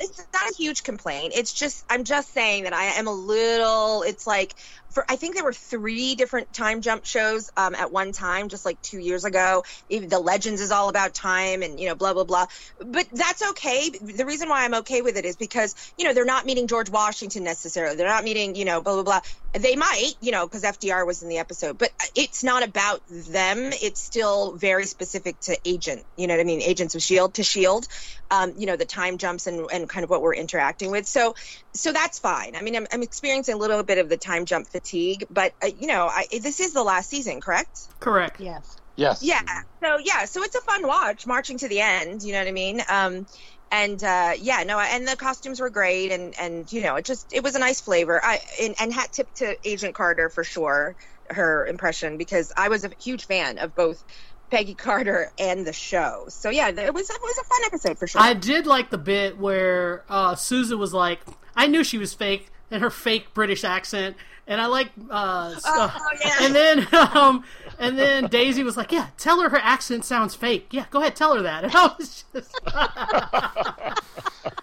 It's not a huge complaint. It's just I'm just saying that I am a little. It's like for I think there were three different time jump shows um, at one time, just like two years ago. Even the Legends is all about time and you know blah blah blah. But that's okay. The reason why I'm okay with it is because you know they're not meeting George Washington necessarily. They're not meeting you know blah blah blah. They might you know because FDR was in the episode, but it's not about them. It's still very specific to Agent. You know what I mean? Agents of Shield to Shield. Um, you know the time jumps and, and kind of what we're interacting with. So so that's fine. I mean I'm, I'm experiencing a little bit of the time jump fatigue, but uh, you know I, this is the last season, correct? Correct. Yes. Yes. Yeah. So yeah, so it's a fun watch, marching to the end. You know what I mean? Um, and uh, yeah, no, and the costumes were great, and and you know, it just it was a nice flavor. I and, and hat tip to Agent Carter for sure, her impression because I was a huge fan of both Peggy Carter and the show. So yeah, it was it was a fun episode for sure. I did like the bit where uh, Sousa was like, "I knew she was fake," and her fake British accent, and I like, uh, s- uh, Oh, yeah. and then, um, and then Daisy was like, "Yeah, tell her her accent sounds fake. Yeah, go ahead, tell her that." And I was just,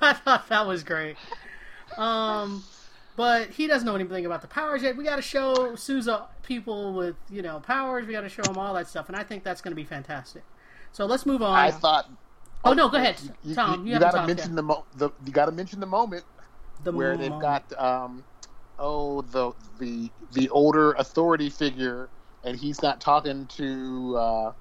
I thought that was great. Um, but he doesn't know anything about the powers yet. We got to show Sousa people with you know powers. We got to show them all that stuff, and I think that's going to be fantastic. So let's move on. I thought. Oh no, go ahead, You, Tom. You, you, haven't gotta mention yet. the, mo- the you gotta mention the moment The where they've moment. got um oh the the the older authority figure and he's not talking to uh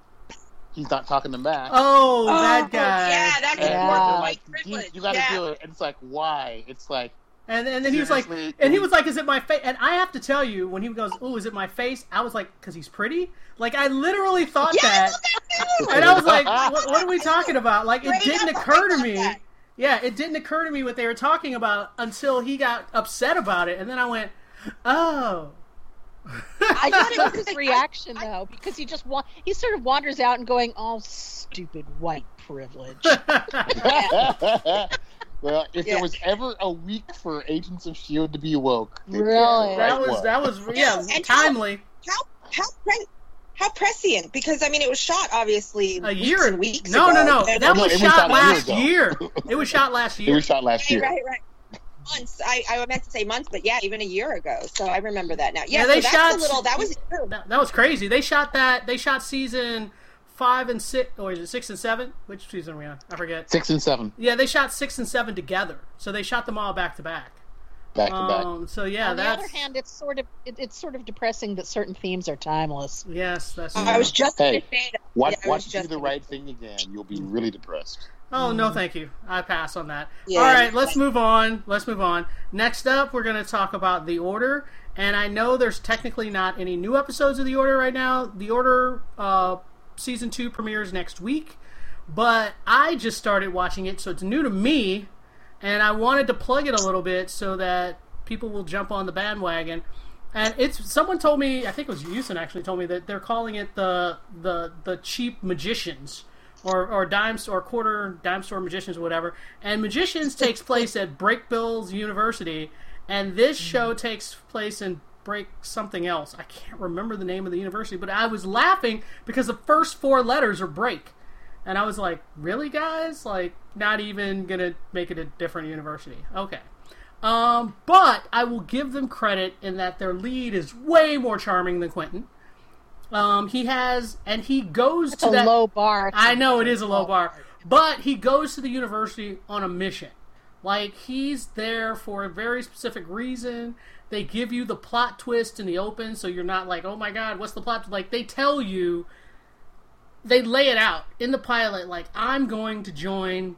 he's not talking to Matt. Oh, that guy. yeah, that's and Yeah. they're like, you, you gotta yeah. do it. And it's like, why? It's like And and then he was like, and he was like, "Is it my face?" And I have to tell you, when he goes, "Oh, is it my face?" I was like, "Cause he's pretty." Like I literally thought Yeah, that, I that and I was like, what, "What are we talking about?" Like it didn't occur to me. that. Yeah, it didn't occur to me what they were talking about until he got upset about it, and then I went, "Oh." I thought it was his reaction though, because he just wa- he sort of wanders out and going, "Oh, stupid white privilege." well, if Yeah. there was ever a week for Agents of Shield to be woke, Really? that was was. that was yeah and- timely. how how pre- how prescient because I mean it was shot obviously A year and weeks No, ago. no, no. And- That was was shot shot year last year. It was shot last year. It was shot last year. right, right. Months. I, I meant to say months, but yeah, even a year ago. So I remember that now. Yeah, Yeah, they so shot- a little. That was That, that was crazy. They shot that. They shot season five and six, or is it six and seven? Which season are we on? I forget. Six and seven, Yeah, they shot six and seven together. So they shot them all back to back. Back to back. Um, so yeah, On the other hand, it's sort of it, it's sort of depressing that certain themes are timeless. yes, that's. I was just Hey, gonna that. Watch, Yeah, I watch do the right thing again. You'll be really depressed. Oh no, thank you. I pass on that. Yeah. All right, let's move on. Let's move on. Next up, we're going to talk about the Order, and I know there's technically not any new episodes of the Order right now. The Order uh, season two premieres next week, but I just started watching it, so it's new to me, and I wanted to plug it a little bit so that people will jump on the bandwagon. And it's someone told me, I think it was Houston actually told me that they're calling it the the the cheap magicians or or dime store or quarter dime store magicians or whatever. And magicians takes place at Brakebills University, and this mm-hmm. show takes place in Break something else. I can't remember the name of the university, but I was laughing because the first four letters are break. And I was like, really, guys? Like, not even gonna make it a different university? Okay. Um, but I will give them credit in that their lead is way more charming than Quentin. Um, he has, and he goes It's to a that. low bar. I know it is a low bar, but he goes to the university on a mission. Like he's there for a very specific reason. They give you the plot twist in the open, so you're not like, "Oh my god, what's the plot?" Like they tell you they lay it out in the pilot like I'm going to join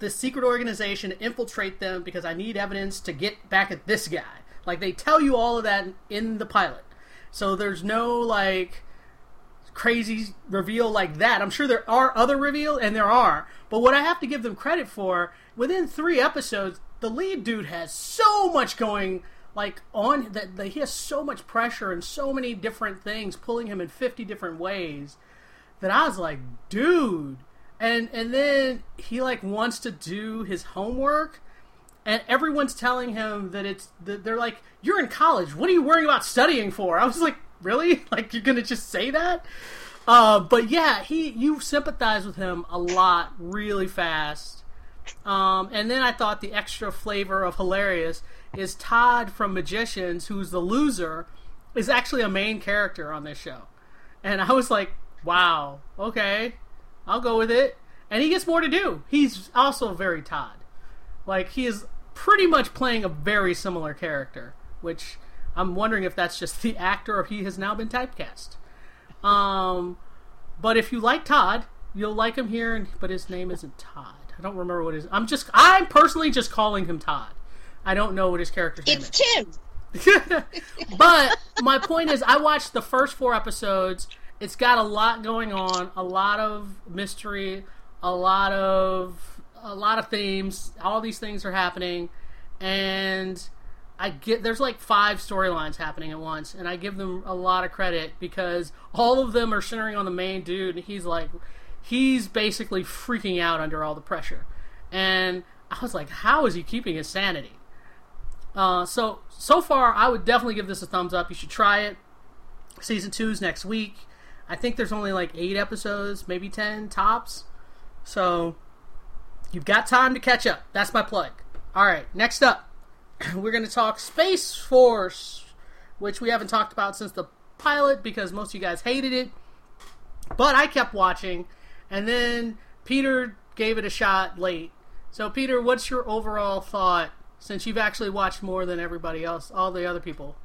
this secret organization to infiltrate them because I need evidence to get back at this guy. Like they tell you all of that in the pilot. So there's no like crazy reveal like that. I'm sure there are other reveal and there are. But what I have to give them credit for, within 3 episodes, the lead dude has so much going like on that he has so much pressure and so many different things pulling him in 50 different ways that I was like, dude. And and then he like wants to do his homework and everyone's telling him that it's that they're like, "You're in college. What are you worrying about studying for?" I was like, "Really? Like you're going to just say that?" Uh, but yeah, he you sympathize with him a lot really fast. Um, and then I thought the extra flavor of hilarious is Todd from Magicians, who's the loser, is actually a main character on this show. And I was like, wow, okay, I'll go with it. And he gets more to do. He's also very Todd. Like, he is pretty much playing a very similar character, which I'm wondering if that's just the actor or he has now been typecast. Um, but if you like Todd, you'll like him here, but his name isn't Todd. I don't remember what his. I'm just. I'm personally just calling him Todd. I don't know what his character's name It's is. Tim. but my point is, I watched the first four episodes. It's got a lot going on, a lot of mystery, a lot of a lot of themes. All these things are happening, and I get there's like five storylines happening at once, and I give them a lot of credit because all of them are centering on the main dude, and he's like, he's basically freaking out under all the pressure, and I was like, how is he keeping his sanity? Uh, so so far, I would definitely give this a thumbs up. You should try it. Season two is next week. I think there's only like eight episodes, maybe ten tops. So you've got time to catch up. That's my plug. All right, next up, we're going to talk Space Force, which we haven't talked about since the pilot because most of you guys hated it. But I kept watching, and then Peter gave it a shot late. So, Peter, what's your overall thought since you've actually watched more than everybody else, all the other people?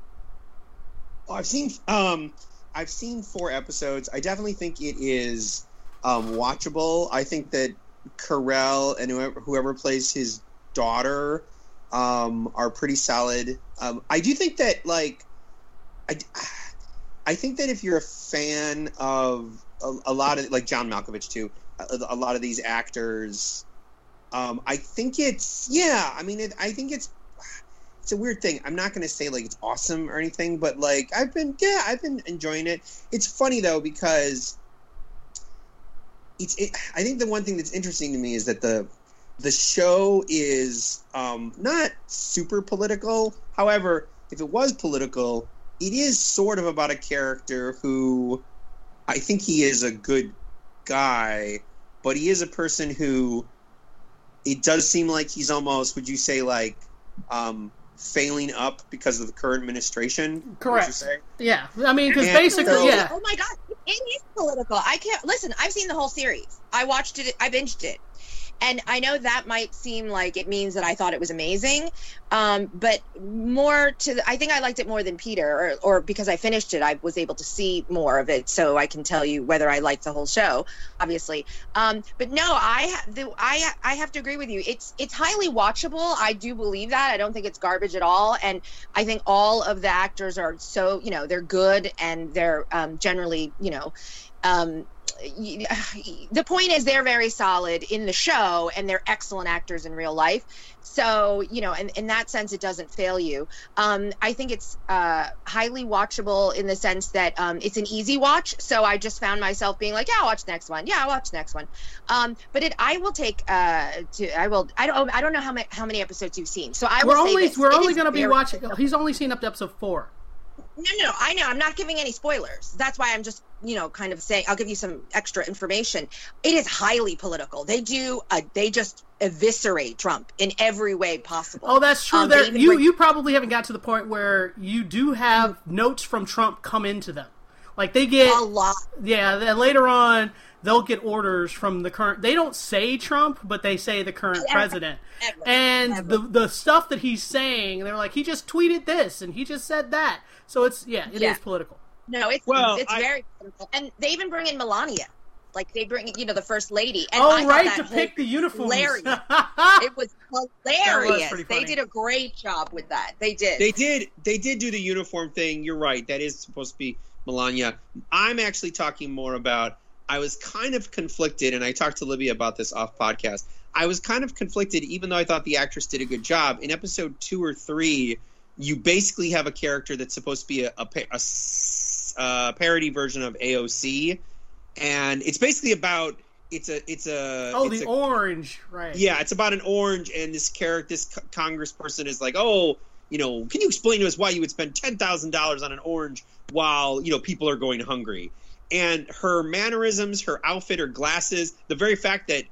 I've seen um, I've seen four episodes. I definitely think it is um, watchable. I think that Carell and whoever, whoever plays his daughter um, are pretty solid. Um, I do think that like I, I think that if you're a fan of a, a lot of like John Malkovich too, a, a lot of these actors, um, I think it's yeah. I mean, it, I think it's it's a weird thing. I'm not going to say like it's awesome or anything, but like I've been yeah, I've been enjoying it. It's funny though because it's it, I think the one thing that's interesting to me is that the the show is um, not super political. However, if it was political, it is sort of about a character who I think he is a good guy, but he is a person who it does seem like he's almost would you say like um, failing up because of the current administration? would you Correct. say? Yeah, I mean, because basically, so- yeah. Oh my god, it is political. I can't listen. I've seen the whole series. I watched it. I binged it, and I know that might seem like it means that I thought it was amazing, um, but more to the, I think I liked it more than Peter, or, or because I finished it, I was able to see more of it, so I can tell you whether I liked the whole show, obviously. Um, but no, I the, I I have to agree with you. It's it's highly watchable. I do believe that. I don't think it's garbage at all, and I think all of the actors are so you know they're good and they're um, generally you know. Um, the point is they're very solid in the show and they're excellent actors in real life. So you know in, in that sense it doesn't fail you. Um, i think it's uh, highly watchable in the sense that um, it's an easy watch. So i just found myself being like yeah i'll watch the next one. Yeah i'll watch the next one. Um, but it i will take uh, to i will i don't i don't know how many how many episodes you've seen. So i will We're only we're only going to be watching. He's only seen up to episode four. No, no, I know. I'm not giving any spoilers. That's why I'm just, you know, kind of saying. I'll give you some extra information. It is highly political. They do. A, they just eviscerate Trump in every way possible. Oh, that's true. Um, there, you bring- you probably haven't got to the point where you do have notes from Trump come into them. Like they get a lot. Yeah, then later on they'll get orders from the current. They don't say Trump, but they say the current president. Ever. And Ever. the the stuff that he's saying, they're like, he just tweeted this and he just said that. So it's yeah, it is Yeah. political. No, it's Well, it's I- very political. And they even bring in Melania. Like they bring, you know, the first lady. And oh, I right, to pick the uniforms. hilarious. it was hilarious. pretty they did a great job with that. They did. They did. They did do the uniform thing. You're right. That is supposed to be Melania. I'm actually talking more about. I was kind of conflicted, and I talked to Libby about this off podcast. I was kind of conflicted, even though I thought the actress did a good job. In episode two or three, you basically have a character that's supposed to be a, a, a s- uh, parody version of AOC, and it's basically about it's a it's a oh, it's the a- orange, right? yeah, it's about an orange, and this character, this co- congressperson, is like, "Oh, you know, can you explain to us why you would spend ten thousand dollars on an orange while you know people are going hungry?" And her mannerisms, her outfit, her glasses, the very fact that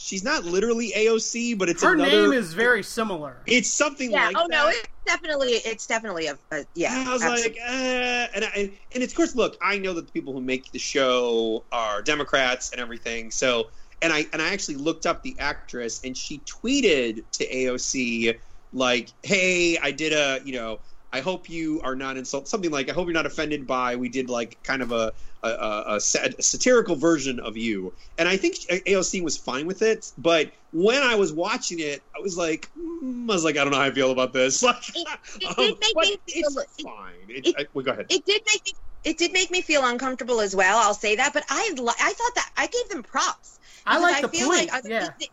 she's not literally AOC, but it's Her another. name is very similar. It's something yeah. like oh no, it's definitely it's definitely a, a yeah. I was absolutely. like, uh, and, I, and of course, look, I know that the people who make the show are Democrats and everything. So, and I and I actually looked up the actress, and she tweeted to AOC like, "Hey, I did a, you know, I hope you are not insulted. something like, I hope you're not offended by we did like kind of a a, a, a sat- a satirical version of you." And I think AOC was fine with it, but when I was watching it, I was like, mm, I was like, I don't know how I feel about this. Like, it, it um, did make but me feel, it's it, fine. It, it- I, well, go ahead. it did make me it did make me feel uncomfortable as well. I'll say that, but I li- I thought that I gave them props. I because like the feel point. Like, yeah. it,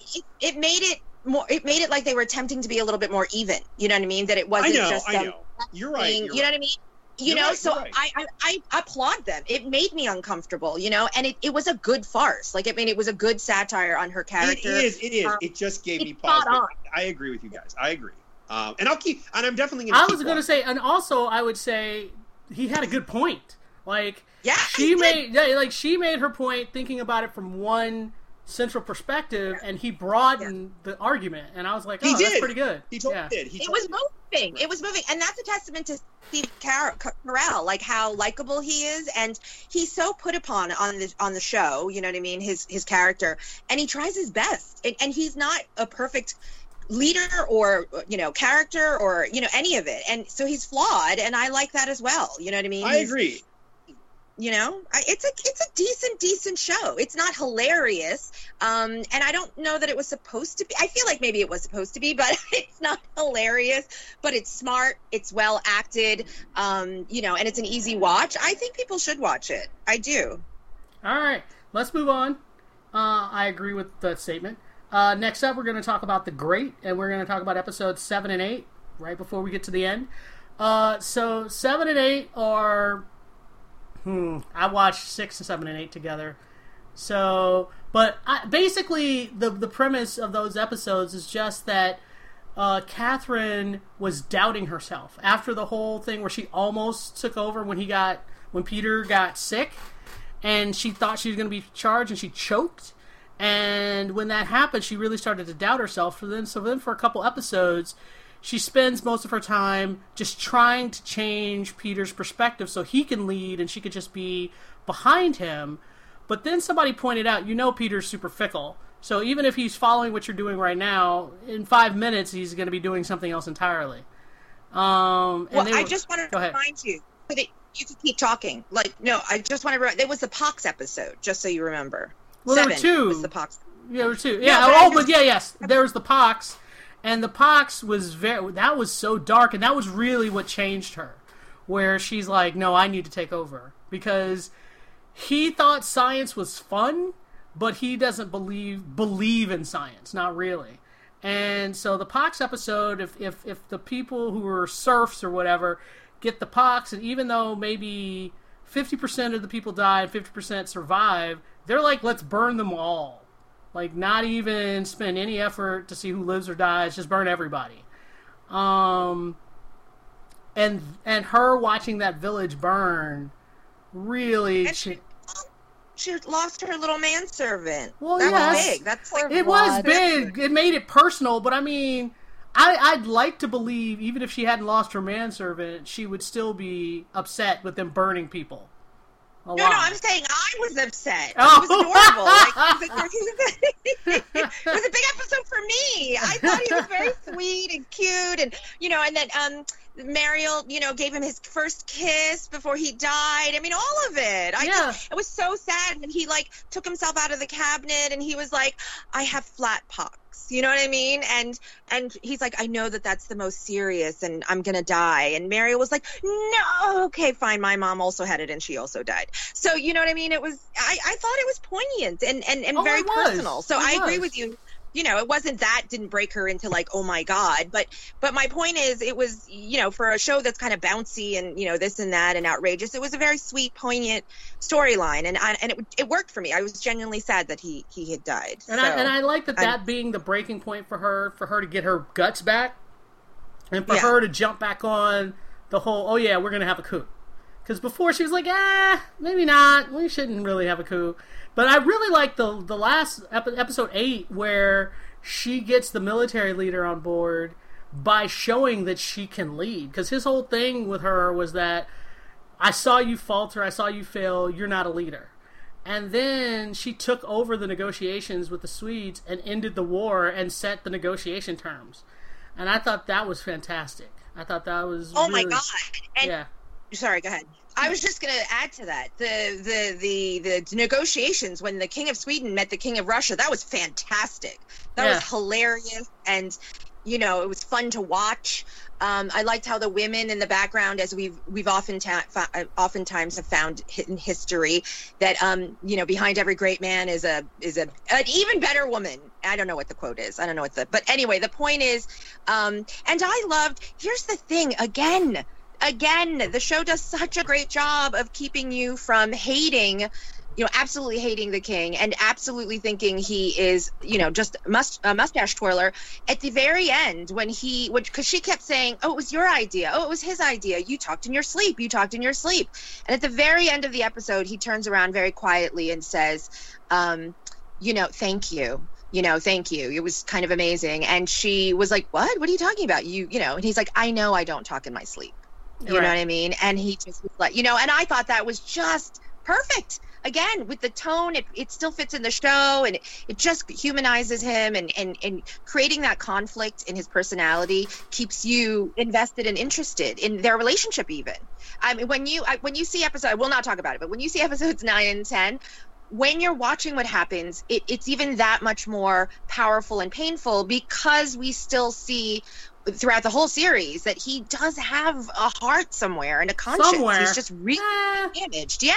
it, it made it more. It made it like they were attempting to be a little bit more even. You know what I mean? That it wasn't know, just I know. You're right. You're you know right. what I mean? You You're know, right, so right. I, I I applaud them. It made me uncomfortable, you know, and it, it was a good farce. Like I mean, it was a good satire on her character. it is it is Um, it just gave me it's pause. I agree with you guys. I agree. Um, and I'll keep. And I'm definitely. Gonna I was going to watching. say, and also I would say he had a good point. Like Yeah, she made, yeah, like she made her point thinking about it from one central perspective, and he broadened the argument. And I was like, oh, He that's did. pretty good. He totally yeah. did. He it totally was moving. It was moving, and that's a testament to Steve Car- Carell, like how likable he is, and he's so put upon on the on the show. You know what I mean? His his character, and he tries his best, and, and he's not a perfect leader or you know character or you know any of it and so he's flawed and i like that as well you know what i mean I He's- agree. You know it's a it's a decent decent show it's not hilarious um and i don't know that it was supposed to be i feel like maybe it was supposed to be but it's not hilarious but it's smart it's well acted um you know and it's an easy watch i think people should watch it i do All right, let's move on. Uh, I agree with that statement. Uh, next up, we're going to talk about The Great, and we're going to talk about episodes 7 and 8 right before we get to the end. Uh, so, 7 and 8 are. Hmm. I watched 6 and 7 and 8 together. So, but I, basically, the, the premise of those episodes is just that uh, Catherine was doubting herself after the whole thing where she almost took over when he got when Peter got sick, and she thought she was going to be charged, and she choked. And when that happened, she really started to doubt herself. So then, so then for a couple episodes, she spends most of her time just trying to change Peter's perspective so he can lead, and she could just be behind him. But then somebody pointed out, you know, Peter's super fickle. So even if he's following what you're doing right now, in five minutes he's going to be doing something else entirely. Um, and well they i just wanted to remind you it, you could keep talking like no i just want to re- there was the pox episode just so you remember Well, there were two. was the pox Yeah, there were two. No, Yeah. but oh, just- but yeah, yes. There was the pox, and the pox was very. That was so dark, and that was really what changed her. Where she's like, "No, I need to take over," because he thought science was fun, but he doesn't believe believe in science, not really. And so the pox episode, if if if the people who are serfs or whatever get the pox, and even though maybe fifty percent of the people die and fifty percent survive, they're like, let's burn them all. Like not even spend any effort to see who lives or dies, just burn everybody. Um and and her watching that village burn really And she, she lost her little manservant. Well, that yes. was big. That's like It was big. It made it personal, but I mean, I, I'd like to believe even if she hadn't lost her manservant, she would still be upset with them burning people. No, no, I'm saying I was upset. Oh. It was adorable. Like, it, was, it was a big episode for me. I thought he was very sweet and cute, and you know, and then um, Marial, you know, gave him his first kiss before he died. I mean, all of it. I Yeah. just, it was so sad when he like took himself out of the cabinet and he was like, "I have flat pox." You know what I mean? And and he's like, "I know that that's the most serious, and I'm gonna die." And Marial was like, "No, okay, fine. My mom also had it, and she also died." So you know what I mean? It was, I, I thought it was poignant and and and Oh, very personal. So It I agree with you you know it wasn't that didn't break her into like oh my god but but my point is it was you know for a show that's kind of bouncy and you know this and that and outrageous it was a very sweet poignant storyline and I, and it, it worked for me i was genuinely sad that he he had died And I and I like that I'm- that being the breaking point for her, for her to get her guts back, and for Yeah. her to jump back on the whole. Oh yeah, we're gonna have a coup. Because before she was like, ah, maybe not. We shouldn't really have a coup. But I really like the the last epi- episode eight where she gets the military leader on board by showing that she can lead. Because his whole thing with her was that I saw you falter, I saw you fail. You're not a leader. And then she took over the negotiations with the Swedes and ended the war and set the negotiation terms. And I thought that was fantastic. I thought that was oh my god and yeah. sorry go ahead i was just going to add to that the, the the the negotiations when the king of sweden met the king of russia that was fantastic that Yeah. was hilarious and you know it was fun to watch um, I liked how the women in the background, as we've we've often ta- uh, oftentimes have found in history, that um, you know behind every great man is a is a an even better woman. I don't know what the quote is. I don't know what the but anyway, the point is, um, and I loved. Here's the thing again, again, the show does such a great job of keeping you from hating you know, absolutely hating the king and absolutely thinking he is, you know, just must a mustache twirler. At the very end, when he, because she kept saying, "Oh, it was your idea. Oh, it was his idea. You talked in your sleep. You talked in your sleep." And at the very end of the episode, he turns around very quietly and says, um, "You know, thank you." You know, thank you. It was kind of amazing. And she was like, "What? What are you talking about? You, you know?" And he's like, "I know I don't talk in my sleep." You Right. know what I mean? And he just was like, you know, and I thought that was just perfect. Again, with the tone, it, it still fits in the show and it, it just humanizes him and, and, and creating that conflict in his personality keeps you invested and interested in their relationship even. I mean, when you I, when you see episode, I will not talk about it, but when you see episodes nine and ten, when you're watching what happens, it, it's even that much more powerful and painful because we still see throughout the whole series that he does have a heart somewhere and a conscience. Somewhere. He's just really eh. damaged. Yeah,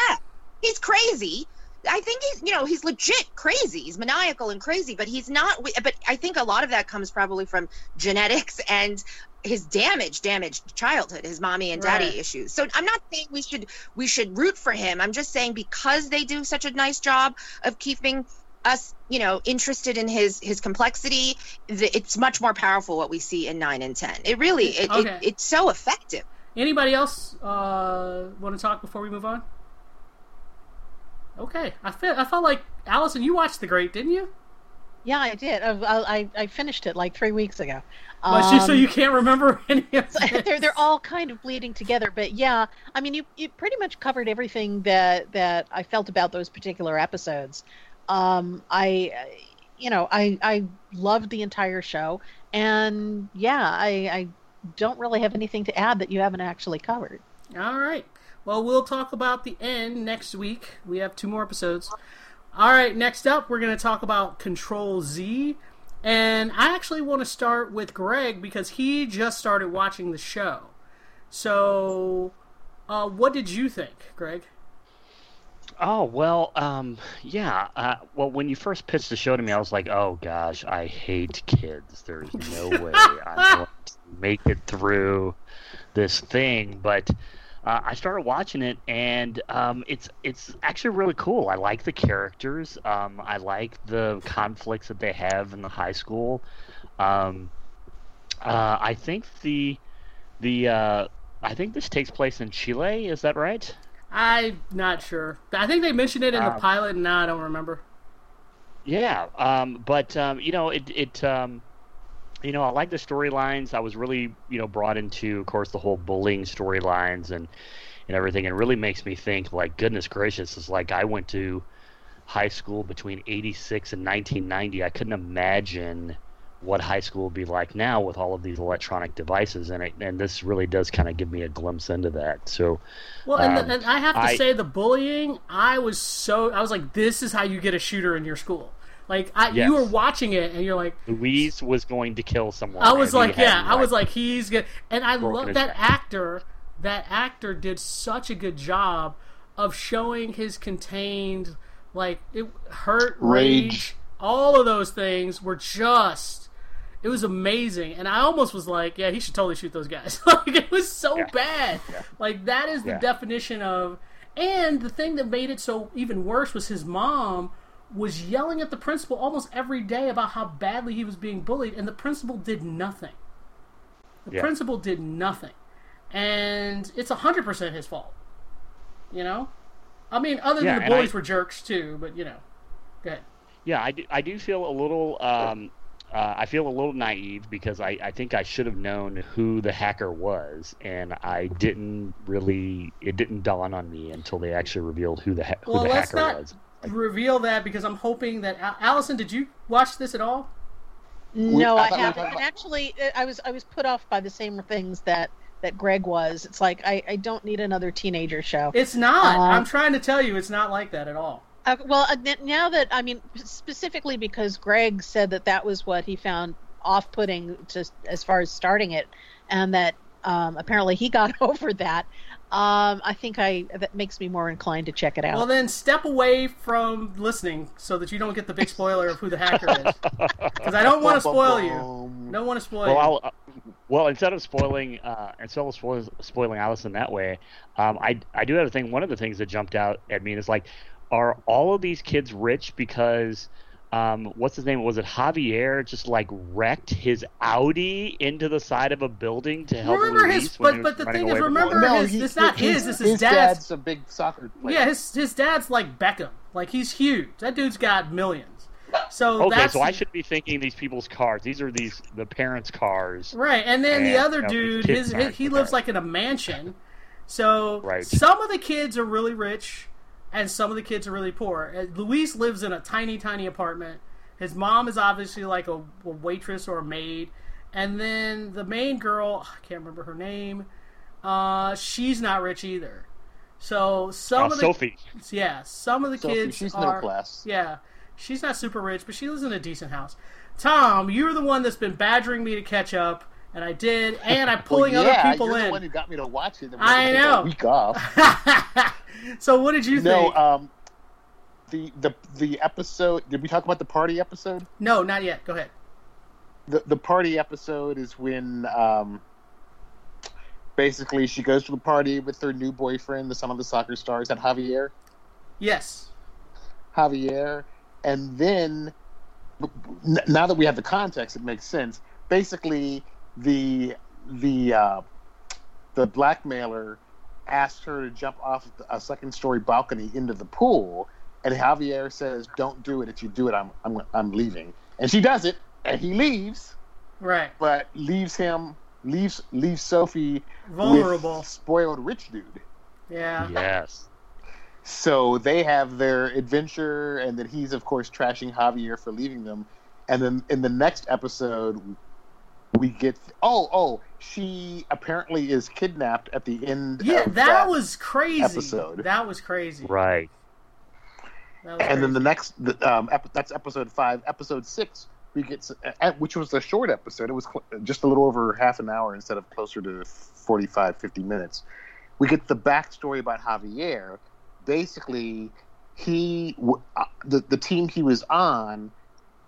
he's crazy. I think he's, you know, he's legit crazy. He's maniacal and crazy, but he's not. But I think a lot of that comes probably from genetics and his damage, damaged childhood, his mommy and daddy Right. issues. So I'm not saying we should we should root for him. I'm just saying because they do such a nice job of keeping us, you know, interested in his his complexity, the, it's much more powerful what we see in nine and ten. It really, it, Okay. it it's so effective. Anybody else uh, want to talk before we move on? Okay, I feel I felt like Allison, you watched The Great, didn't you? Yeah, I did. I, I, I finished it like three weeks ago. But you- so Um, you can't remember any of this. they're they're all kind of bleeding together. But yeah, I mean, you you pretty much covered everything that that I felt about those particular episodes. Um, I, you know, I I loved the entire show, and yeah, I I don't really have anything to add that you haven't actually covered. All right. Well, we'll talk about the end next week. We have two more episodes. All right, next up, we're going to talk about Control Z. And I actually want to start with Greg because he just started watching the show. So, uh, what did you think, Greg? Oh well, um, yeah. Uh, well, when you first pitched the show to me, I was like, "Oh gosh, I hate kids. There's no way I'm going to make it through this thing." But uh, I started watching it, and um, it's it's actually really cool. I like the characters. Um, I like the conflicts that they have in the high school. Um, uh, I think the the uh, I think this takes place in Chile. Is that right? I'm not sure. I think they mentioned it in the Um, pilot, and now I don't remember. Yeah, um, but um, you know, it it um, you know, I like the storylines. I was really you know brought into, of course, the whole bullying storylines and and everything. It really makes me think, like, goodness gracious, it's like I went to high school between '86 and 1990. I couldn't imagine what high school would be like now with all of these electronic devices, and it, and this really does kind of give me a glimpse into that. So, Well, and, um, the, and I have to I- say, the bullying, I was so, I was like, this is how you get a shooter in your school. Like, I, Yes. you were watching it, and you're like, Luis was going to kill someone. I was like, yeah, I was like, he's good. And I love that neck. actor. That actor did such a good job of showing his contained, like, it hurt, rage, Rage. all of those things were just. It was amazing, and I almost was like, "Yeah, he should totally shoot those guys." like it was so Yeah. bad. Like that is the Yeah. definition of. And the thing that made it so even worse was his mom was yelling at the principal almost every day about how badly he was being bullied, and the principal did nothing. The Yeah. principal did nothing, and it's hundred percent his fault. You know, I mean, other than Yeah, the bullies I- were jerks too, but you know, go ahead. Yeah, I do, I do feel a little. Um, uh, I feel a little naive because I, I think I should have known who the hacker was, and I didn't really. It didn't dawn on me until they actually revealed who the ha- who Well, the let's hacker not was. reveal that because I'm hoping that Allison, did you watch this at all? No, I I thought we were haven't. And actually, uh, I was I was put off by the same things that that Greg was. It's like I, I don't need another teenager show. It's not. Uh, I'm trying to tell you, it's not like that at all. Uh, well, uh, now that I mean, specifically because Greg said that that was what he found off-putting, just as far as starting it, and that um, apparently he got over that. Um, I think I that makes me more inclined to check it out. Well, then step away from listening so that you don't get the big spoiler of who the hacker is. Because I don't want to spoil you. Boom. Don't want to spoil Well, you. I'll, uh, well, instead of spoiling, uh, instead of spoil, spoiling Allison that way, um, I I do have a thing. One of the things that jumped out at me is like, are all of these kids rich because, um, what's his name? Was it Javier? Just like wrecked his Audi into the side of a building to help Remember Luis his- when but- he but the thing is, remember Luis? his- he- it's not his, his, it's his his dad's. dad's a big soccer player. Yeah, his his dad's like Beckham. Like he's huge. That dude's got millions. So Okay, that's so I should be thinking these people's cars. These are these the parents' cars. Right, and then the other you know, dude, his, his he prepared. lives like in a mansion. So Right. some of the kids are really rich, and some of the kids are really poor. Uh, Luis lives in a tiny, tiny apartment. His mom is obviously like a, a waitress or a maid, and then the main girl, I can't remember her name. Uh, she's not rich either. So some Uh, of the Sophie. yeah, some of the Sophie, kids she's middle class. yeah, she's not super rich, but she lives in a decent house. Tom, you're the one that's been badgering me to catch up, and I did, and I'm Well, pulling yeah, other people you're in. the one who got me to watch it. I had to take know. A week off. so what did you no, think? um, the the the episode. Did we talk about the party episode? no, not yet. Go ahead. The the party episode is when um, basically she goes to the party with her new boyfriend, the son of the soccer star, is that Javier? Yes. Javier, and then now that we have the context, it makes sense. Basically, the the uh, the blackmailer asked her to jump off a second story balcony into the pool, and Javier says, "Don't do it. If you do it, I'm I'm I'm leaving." And she does it, and he leaves, Right. but leaves him leaves leaves Sophie Vulnerable. with spoiled rich dude. Yeah. Yes. So they have their adventure, and then he's of course trashing Javier for leaving them. And then in the next episode, we get oh oh she apparently is kidnapped at the end. Yeah, of that was crazy. episode. That was crazy. Right. Was And then the next, the, um, ep- that's episode five. Episode six, we get, uh, which was a short episode. It was cl- just a little over half an hour instead of closer to 45, 50 minutes. We get the backstory about Javier. Basically, he, w- uh, the, the team he was on,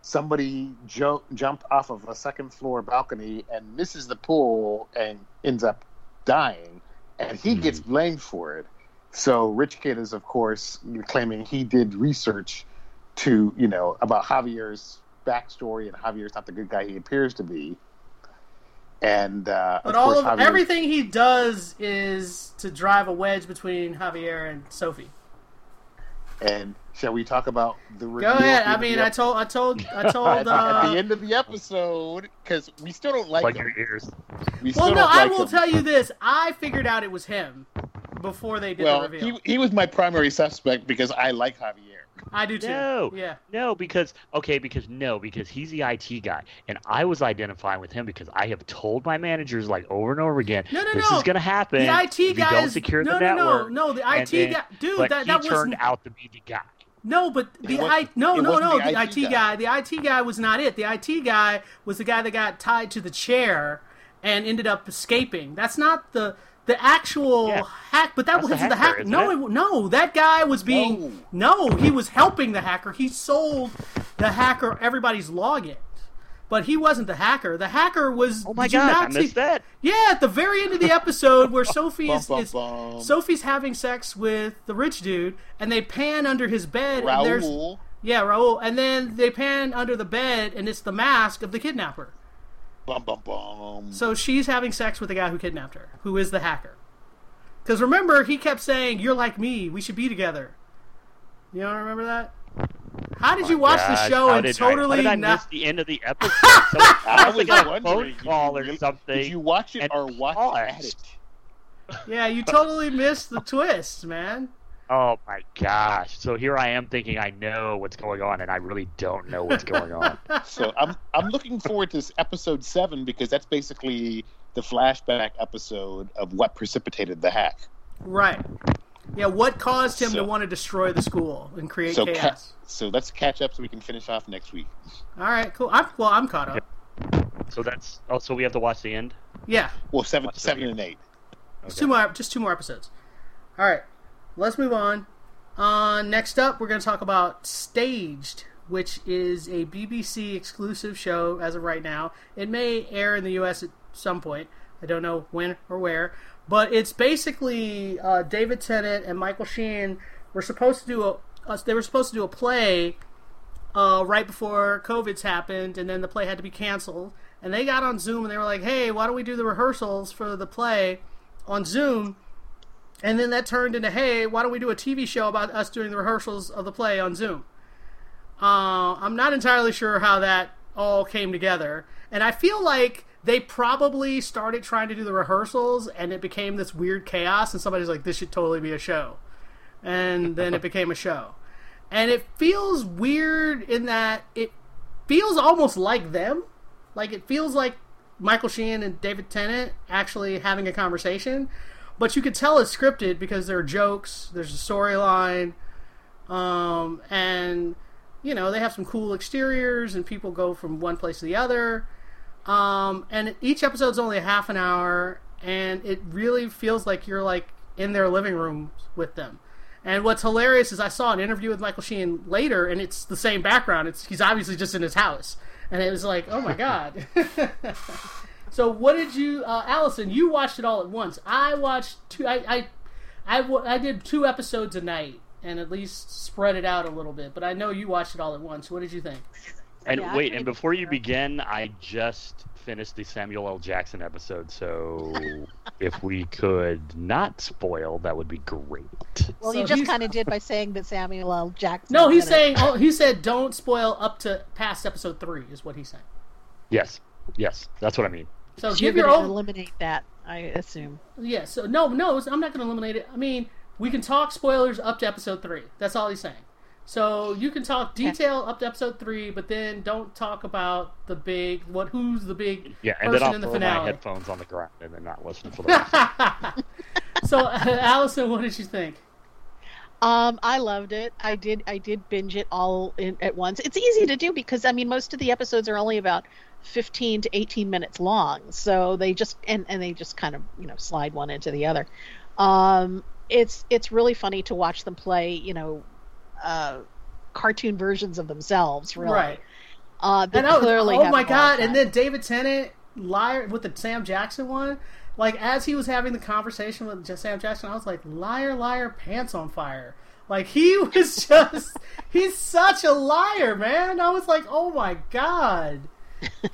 somebody jo- jumped off of a second floor balcony and misses the pool and ends up dying. And he gets blamed for it. So Rich Kid is, of course, claiming he did research to, you know, about Javier's backstory, and Javier's not the good guy he appears to be. And uh, But of all course, of Javier's- everything he does is to drive a wedge between Javier and Sophie. And shall we talk about the Go ahead. I mean, the I told, I told, I at, told. at Uh, the end of the episode because we still don't like Plug him. your ears. We still well, no, don't I like will him. tell you this. I figured out it was him before they did Well, the reveal. he, he was my primary suspect because I like Javier. I do too. No, Yeah. no, because okay, because no, because he's the IT guy, and I was identifying with him because I have told my managers like over and over again, No, no, this no. is going to happen. The IT if guy don't is secure no, the no, network. no, no. The IT then- guy, dude. but that that was turned out to be the guy. No, but the It I no no no the the IT IT guy. The IT guy was not it. The IT guy was the guy that got tied to the chair and ended up escaping. That's not the the actual Yeah. hack. But that wasn't the hacker, hacker. isn't No, it? no, that guy was being no. He was helping the hacker. He sold the hacker everybody's login. But he wasn't the hacker. The hacker was. Oh my did you gosh, not I see- missed that. Yeah, at the very end of the episode where Sophie is, Bum, bum, is bum. Sophie's having sex with the rich dude, and they pan under his bed, and there's yeah, Raul. And then they pan under the bed, and it's the mask of the kidnapper. Bum, bum, bum. So she's having sex with the guy who kidnapped her, who is the hacker. Because remember, he kept saying, "You're like me. We should be together." You don't remember that? How did you watch the show how and I- totally how did I not? miss the end of the episode? So I was like a phone call or did you- something. Did you watch it or watch it it? Yeah, you totally missed the twist, man. Oh my gosh! So here I am thinking I know what's going on, and I really don't know what's going on. So I'm I'm looking forward to episode seven because that's basically the flashback episode of what precipitated the hack. Right. Yeah, what caused him to want to destroy the school and create So chaos? ca- so let's catch up so we can finish off next week. All right, cool. I'm, well, I'm caught up. So that's oh, so we have to watch the end. Yeah, Well, seven Watch seven and eight. Just two more, just two more episodes. All right, let's move on. Uh, next up, we're going to talk about Staged, which is a BBC exclusive show as of right now. It may air in the U.S. at some point. I don't know when or where, but it's basically uh, David Tennant and Michael Sheen were supposed to do a. Uh, they were supposed to do a play uh, right before COVID's happened, and then the play had to be canceled. And they got on Zoom and they were like, "Hey, why don't we do the rehearsals for the play on Zoom?" And then that turned into, "Hey, why don't we do a TV show about us doing the rehearsals of the play on Zoom?" Uh, I'm not entirely sure how that all came together, and I feel like they probably started trying to do the rehearsals, and it became this weird chaos. And somebody's like, "This should totally be a show," and then it became a show and it feels weird in that it feels almost like them. Like it feels like Michael Sheen and David Tennant actually having a conversation, but you could tell it's scripted because there are jokes, there's a storyline, um, and you know they have some cool exteriors, and people go from one place to the other. Um, and each episode's only a half an hour, and it really feels like you're like in their living rooms with them. And what's hilarious is I saw an interview with Michael Sheen later, and it's the same background. It's he's obviously just in his house, and it was like, oh my god. so what did you, uh, Allison? You watched it all at once. I watched two. I, I, I did two episodes a night, and at least spread it out a little bit. But I know you watched it all at once. What did you think? And Yeah, wait, and before you you. begin, I just finished the Samuel L. Jackson episode, so if we could not spoil, that would be great. Well, So you just kind of did by saying that Samuel L. Jackson. No, he's saying. Oh, he said don't spoil up to past episode three. Is what he's saying. Yes, yes, that's what I mean. So you're give your going to own. eliminate that, I assume. Yeah, so no, no, I'm not going to eliminate it. I mean, we can talk spoilers up to episode three. That's all he's saying. So you can talk detail up to episode three, but then don't talk about the big what who's the big Yeah, and then person I'll in the throw my finale. headphones on the ground and then not listen for the rest. so Allison, what did you think? Um, I loved it. I did. I did binge it all in, at once. It's easy to do because I mean, most of the episodes are only about fifteen to eighteen minutes long, so they just and and they just kind of you know slide one into the other. Um, it's it's really funny to watch them play. You know, uh, cartoon versions of themselves. Really, Right. Uh, they And clearly. oh have my a lot of god! And then David Tennant liar with the Sam Jackson one. Like as he was having the conversation with Sam Jackson, I was like, "Liar, liar, pants on fire!" Like he was just, he's such a liar, man. I was like, "Oh my god!"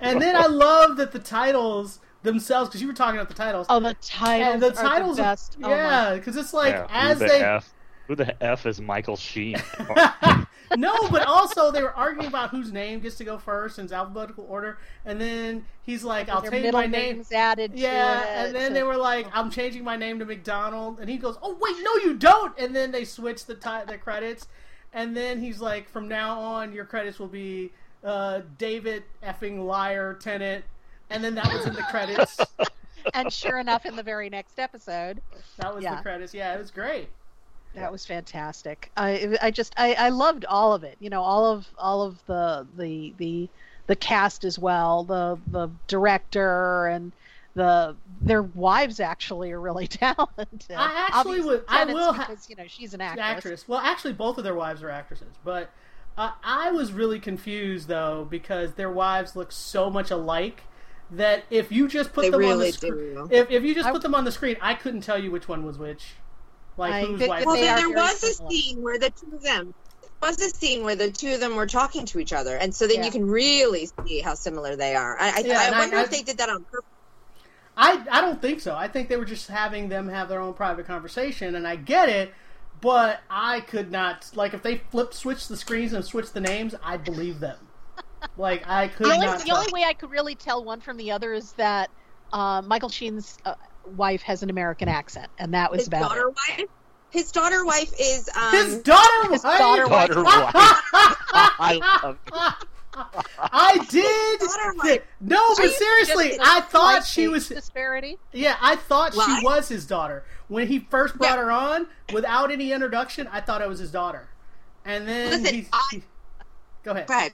and then I love that the titles themselves, because you were talking about the titles. Oh, the titles. and the are titles, the are- best. Oh yeah, because it's like Yeah, as who the they F, who the F is Michael Sheen? no, but also they were arguing about whose name gets to go first in alphabetical order, and then he's like, "I'll Their change my name." names added. Yeah, to it, and then so- they were like, "I'm changing my name to McDonald," and he goes, "Oh wait, no, you don't!" And then they switched the ti- the credits, and then he's like, "From now on, your credits will be uh, David effing liar Tennant, and then that was in the credits. and sure enough, in the very next episode, That was Yeah. the credits. Yeah, it was great. that was fantastic. I I just I, I loved all of it. You know, all of all of the the the the cast as well. The the director and the their wives actually are really talented. I actually Obviously, would- I will ha- because you know she's an actress. actress. Well, actually, both of their wives are actresses, but uh, I was really confused though because their wives look so much alike that if you just put They them on the screen, if if you just I- put them on the screen, I couldn't tell you which one was which. Like I- whose they- wife? Well, They there very was a scene where the two of them was a scene where the two of them were talking to each other, and so then Yeah. you can really see how similar they are. I, I, Yeah, I and I- wonder I- if they did that on purpose. I I don't think so. I think they were just having them have their own private conversation, and I get it. But I could not like if they flip switch the screens and switch the names, I'd believe them. Like I could The only, not. the tell. only way I could really tell one from the other is that uh, Michael Sheen's uh, wife has an American accent, and that was His about daughter it. wife. His daughter wife is um, His daughter His wife? daughter wife. Daughter wife. I love it. I did. no, but seriously, I thought she was. disparity. Yeah, I thought she was his daughter when he first brought Yeah. her on without any introduction. I thought it was his daughter, and then Listen, he, I- he- Go ahead. Go ahead.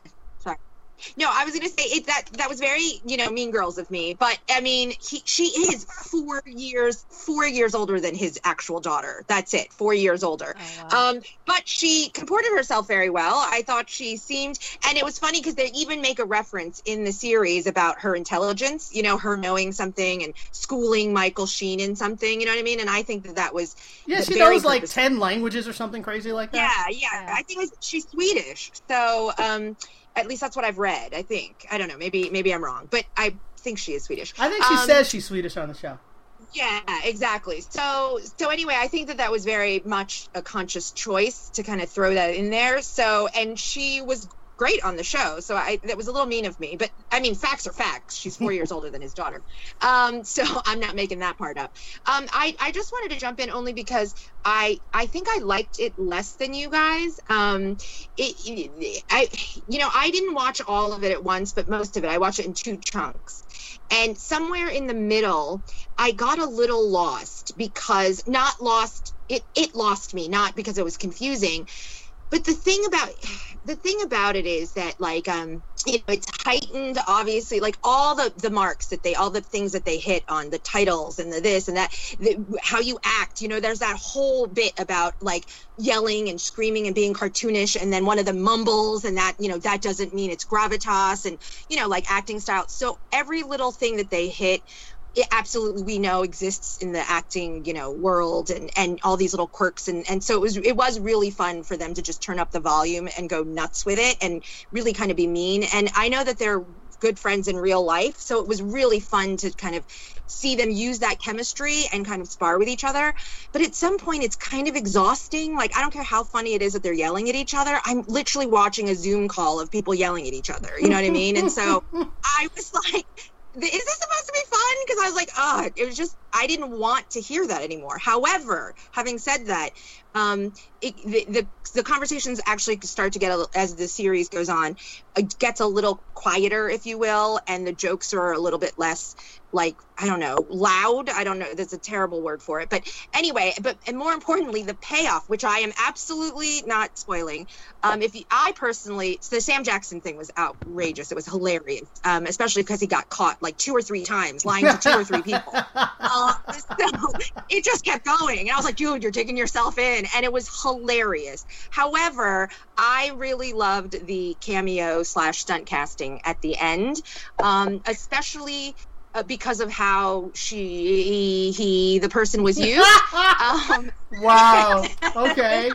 Sorry. No, I was going to say it, that that was very you know mean girls of me, but I mean he she is four years four years older than his actual daughter. That's it, four years older. Oh, wow. Um, but she comported herself very well. I thought she seemed, and it was funny because they even make a reference in the series about her intelligence. You know, her knowing something and schooling Michael Sheen in something. You know what I mean? And I think that that was Yeah, she knows like ten languages or something crazy like that. Yeah, yeah. Yeah. I think it's, she's Swedish. So, um, at least that's what I've read. I think. I don't know. Maybe maybe I'm wrong, but I think she is Swedish. I think she Um, says she's Swedish on the show. Yeah, exactly. So so anyway, I think that that was very much a conscious choice to kind of throw that in there. So and she was great on the show. So I that was a little mean of me, but I mean facts are facts. She's 4 years older than his daughter. Um so I'm not making that part up. Um I I just wanted to jump in only because I I think I liked it less than you guys. Um it I you know, I didn't watch all of it at once, but most of it. I watched it in two chunks. And somewhere in the middle, I got a little lost because not lost it it lost me not because it was confusing but the thing about the thing about it is that like um you know, it's heightened obviously like all the the marks that they all the things that they hit on the titles and the this and that the, how you act you know there's that whole bit about like yelling and screaming and being cartoonish and then one of them mumbles and that you know that doesn't mean it's gravitas and you know like acting style. So every little thing that they hit it absolutely we know exists in the acting you know world and and all these little quirks. And and so it was it was really fun for them to just turn up the volume and go nuts with it and really kind of be mean. And i know that they're good friends in real life so it was really fun to kind of see them use that chemistry and kind of spar with each other. But at some point it's kind of exhausting. Like i don't care how funny it is that they're yelling at each other i'm literally watching a zoom call of people yelling at each other. You know what i mean? And so i was like is this supposed to be fun? Because I was like, oh, it was just, I didn't want to hear that anymore. However, having said that, um, it, the, the the conversations actually start to get a, as the series goes on, it gets a little quieter, if you will, and the jokes are a little bit less like I don't know, loud. I don't know. That's a terrible word for it. But anyway, but and more importantly, the payoff, which I am absolutely not spoiling. Um, if you, I personally, so the Sam Jackson thing was outrageous. It was hilarious, um, especially because he got caught like two or three times lying to two or three people. Uh, so it just kept going, and I was like, dude, you're taking yourself in, and it was hilarious. However, I really loved the cameo slash stunt casting at the end, um, especially uh, because of how she he the person was used. um, Wow. Okay.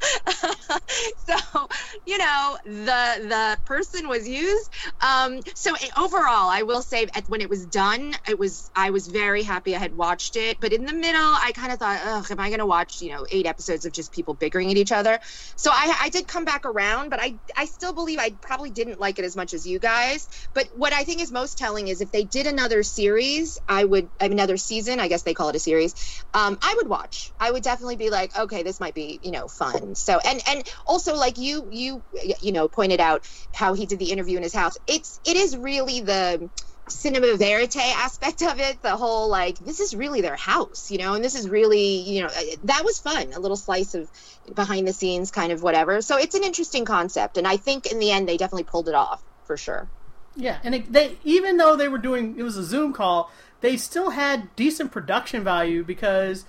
so you know the the person was used. Um so eh, overall i will say when it was done it was i was very happy i had watched it. But in the middle i kind of thought ugh am i going to watch you know eight episodes of just people bickering at each other? So i i did come back around but i i still believe i probably didn't like it as much as you guys. But what i think is most telling is if they did another series i would another season i guess they call it a series um i would watch. I would definitely be like okay this might be you know fun so and and also like you you you know pointed out how he did the interview in his house. It's it is really the cinema verite aspect of it the whole like this is really their house you know and this is really you know uh, that was fun a little slice of behind the scenes kind of whatever. So it's an interesting concept and i think in the end they definitely pulled it off for sure. Yeah, and it, they even though they were doing it was a Zoom call, they still had decent production value because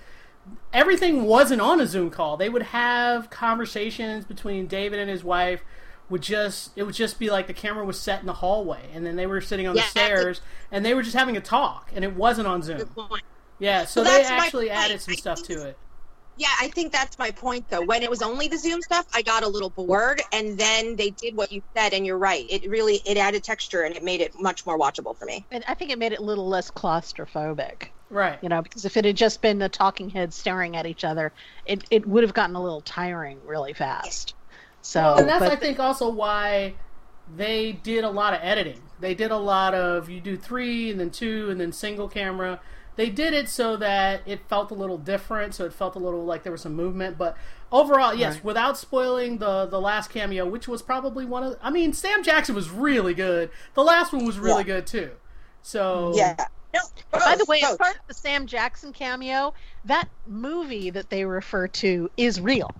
everything wasn't on a Zoom call. They would have conversations between David and his wife. Would just it would just be like the camera was set in the hallway, and then they were sitting on Yeah, the stairs, and they were just having a talk, and it wasn't on Zoom. Good point. Yeah, so Well, they actually added some I stuff think to it. Yeah, I think that's my point though. When it was only the Zoom stuff, I got a little bored and then they did what you said and you're right. It really it added texture and it made it much more watchable for me. And I think it made it a little less claustrophobic. Right. You know, because if it had just been the talking heads staring at each other, it, it would have gotten a little tiring really fast. So, Well, and that's I think also why they did a lot of editing. They did a lot of you do three and then two and then single camera. They did it so that it felt a little different, so it felt a little like there was some movement. But overall, yes, Right. without spoiling the the last cameo, which was probably one of. I mean, Sam Jackson was really good. The last one was really Yeah. good too. So Yeah. No, By the both, way, as both. part of the Sam Jackson cameo, that movie that they refer to is real.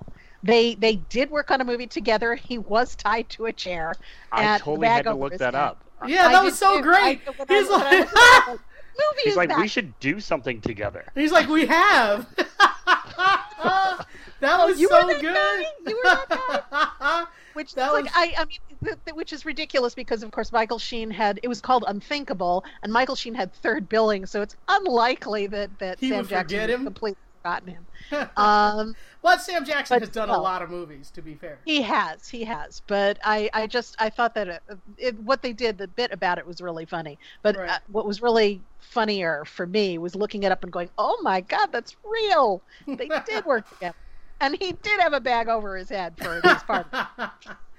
They they did work on a movie together. He was tied to a chair. I totally the had to look that head. up. yeah, I that did was so too. great. I- He's I like, looked it up, I like, movie He's is like, that? we should do something together. he's like, we have. that oh, was you were so that good. guy? You were that guy. Which That is like was- I, I mean, th- th- which is ridiculous because of course Michael Sheen had it was called Unthinkable, and Michael Sheen had third billing, so it's unlikely that that He Sam Jackson would him? completely forgotten him. Um, But Sam Jackson But has done a lot of movies, to be fair. he has, he has, but I, I just I thought that it, it, what they did, the bit about it was really funny. But Right. uh, what was really funnier for me was looking it up and going, "Oh my God, that's real! They did work together." And he did have a bag over his head for his part.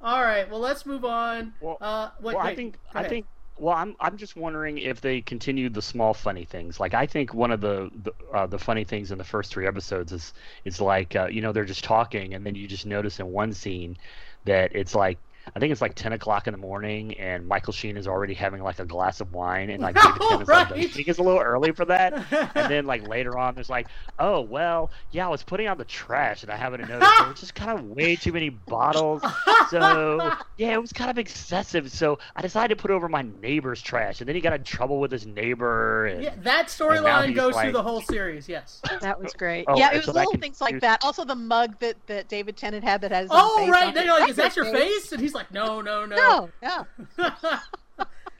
All right, well, let's move on. Well, uh, well, I think I think well, I'm I'm just wondering if they continued the small funny things. Like I think one of the the, uh, the funny things in the first three episodes is is like uh, you know they're just talking and then you just notice in one scene that it's like. I think it's like ten o'clock in the morning, and Michael Sheen is already having like a glass of wine, and like David Oh, Tennant's like, right. Think it's a little early for that?" and then like later on, there's like, "Oh well, yeah, I was putting out the trash, and I haven't noticed there were just kind of way too many bottles, so yeah, it was kind of excessive. So I decided to put over my neighbor's trash, and then he got in trouble with his neighbor. And, Yeah, that storyline he's goes through the whole series. Yes. That was great. Oh, yeah, it was so little can- things like that. Also, the mug that, that David Tennant had that has. Oh, right. on They're it. like, "Is that your face?" face?" And he's like, "No, no, no." No, yeah.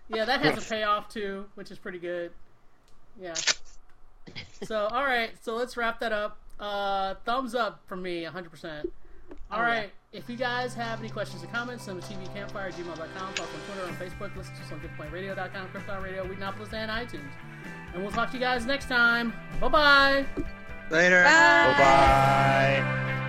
yeah, that has a payoff too, which is pretty good. Yeah. So, all right. So let's wrap that up. Uh, thumbs up from me, 100%. All Oh, right. yeah. If you guys have any questions or comments, send them to tvcampfire at gmail.com, follow us on Twitter and Facebook, listen to us on goodpointradio.com, Krypton Radio, Whedonopolis, and iTunes. And we'll talk to you guys next time. Bye bye. Later. Bye bye.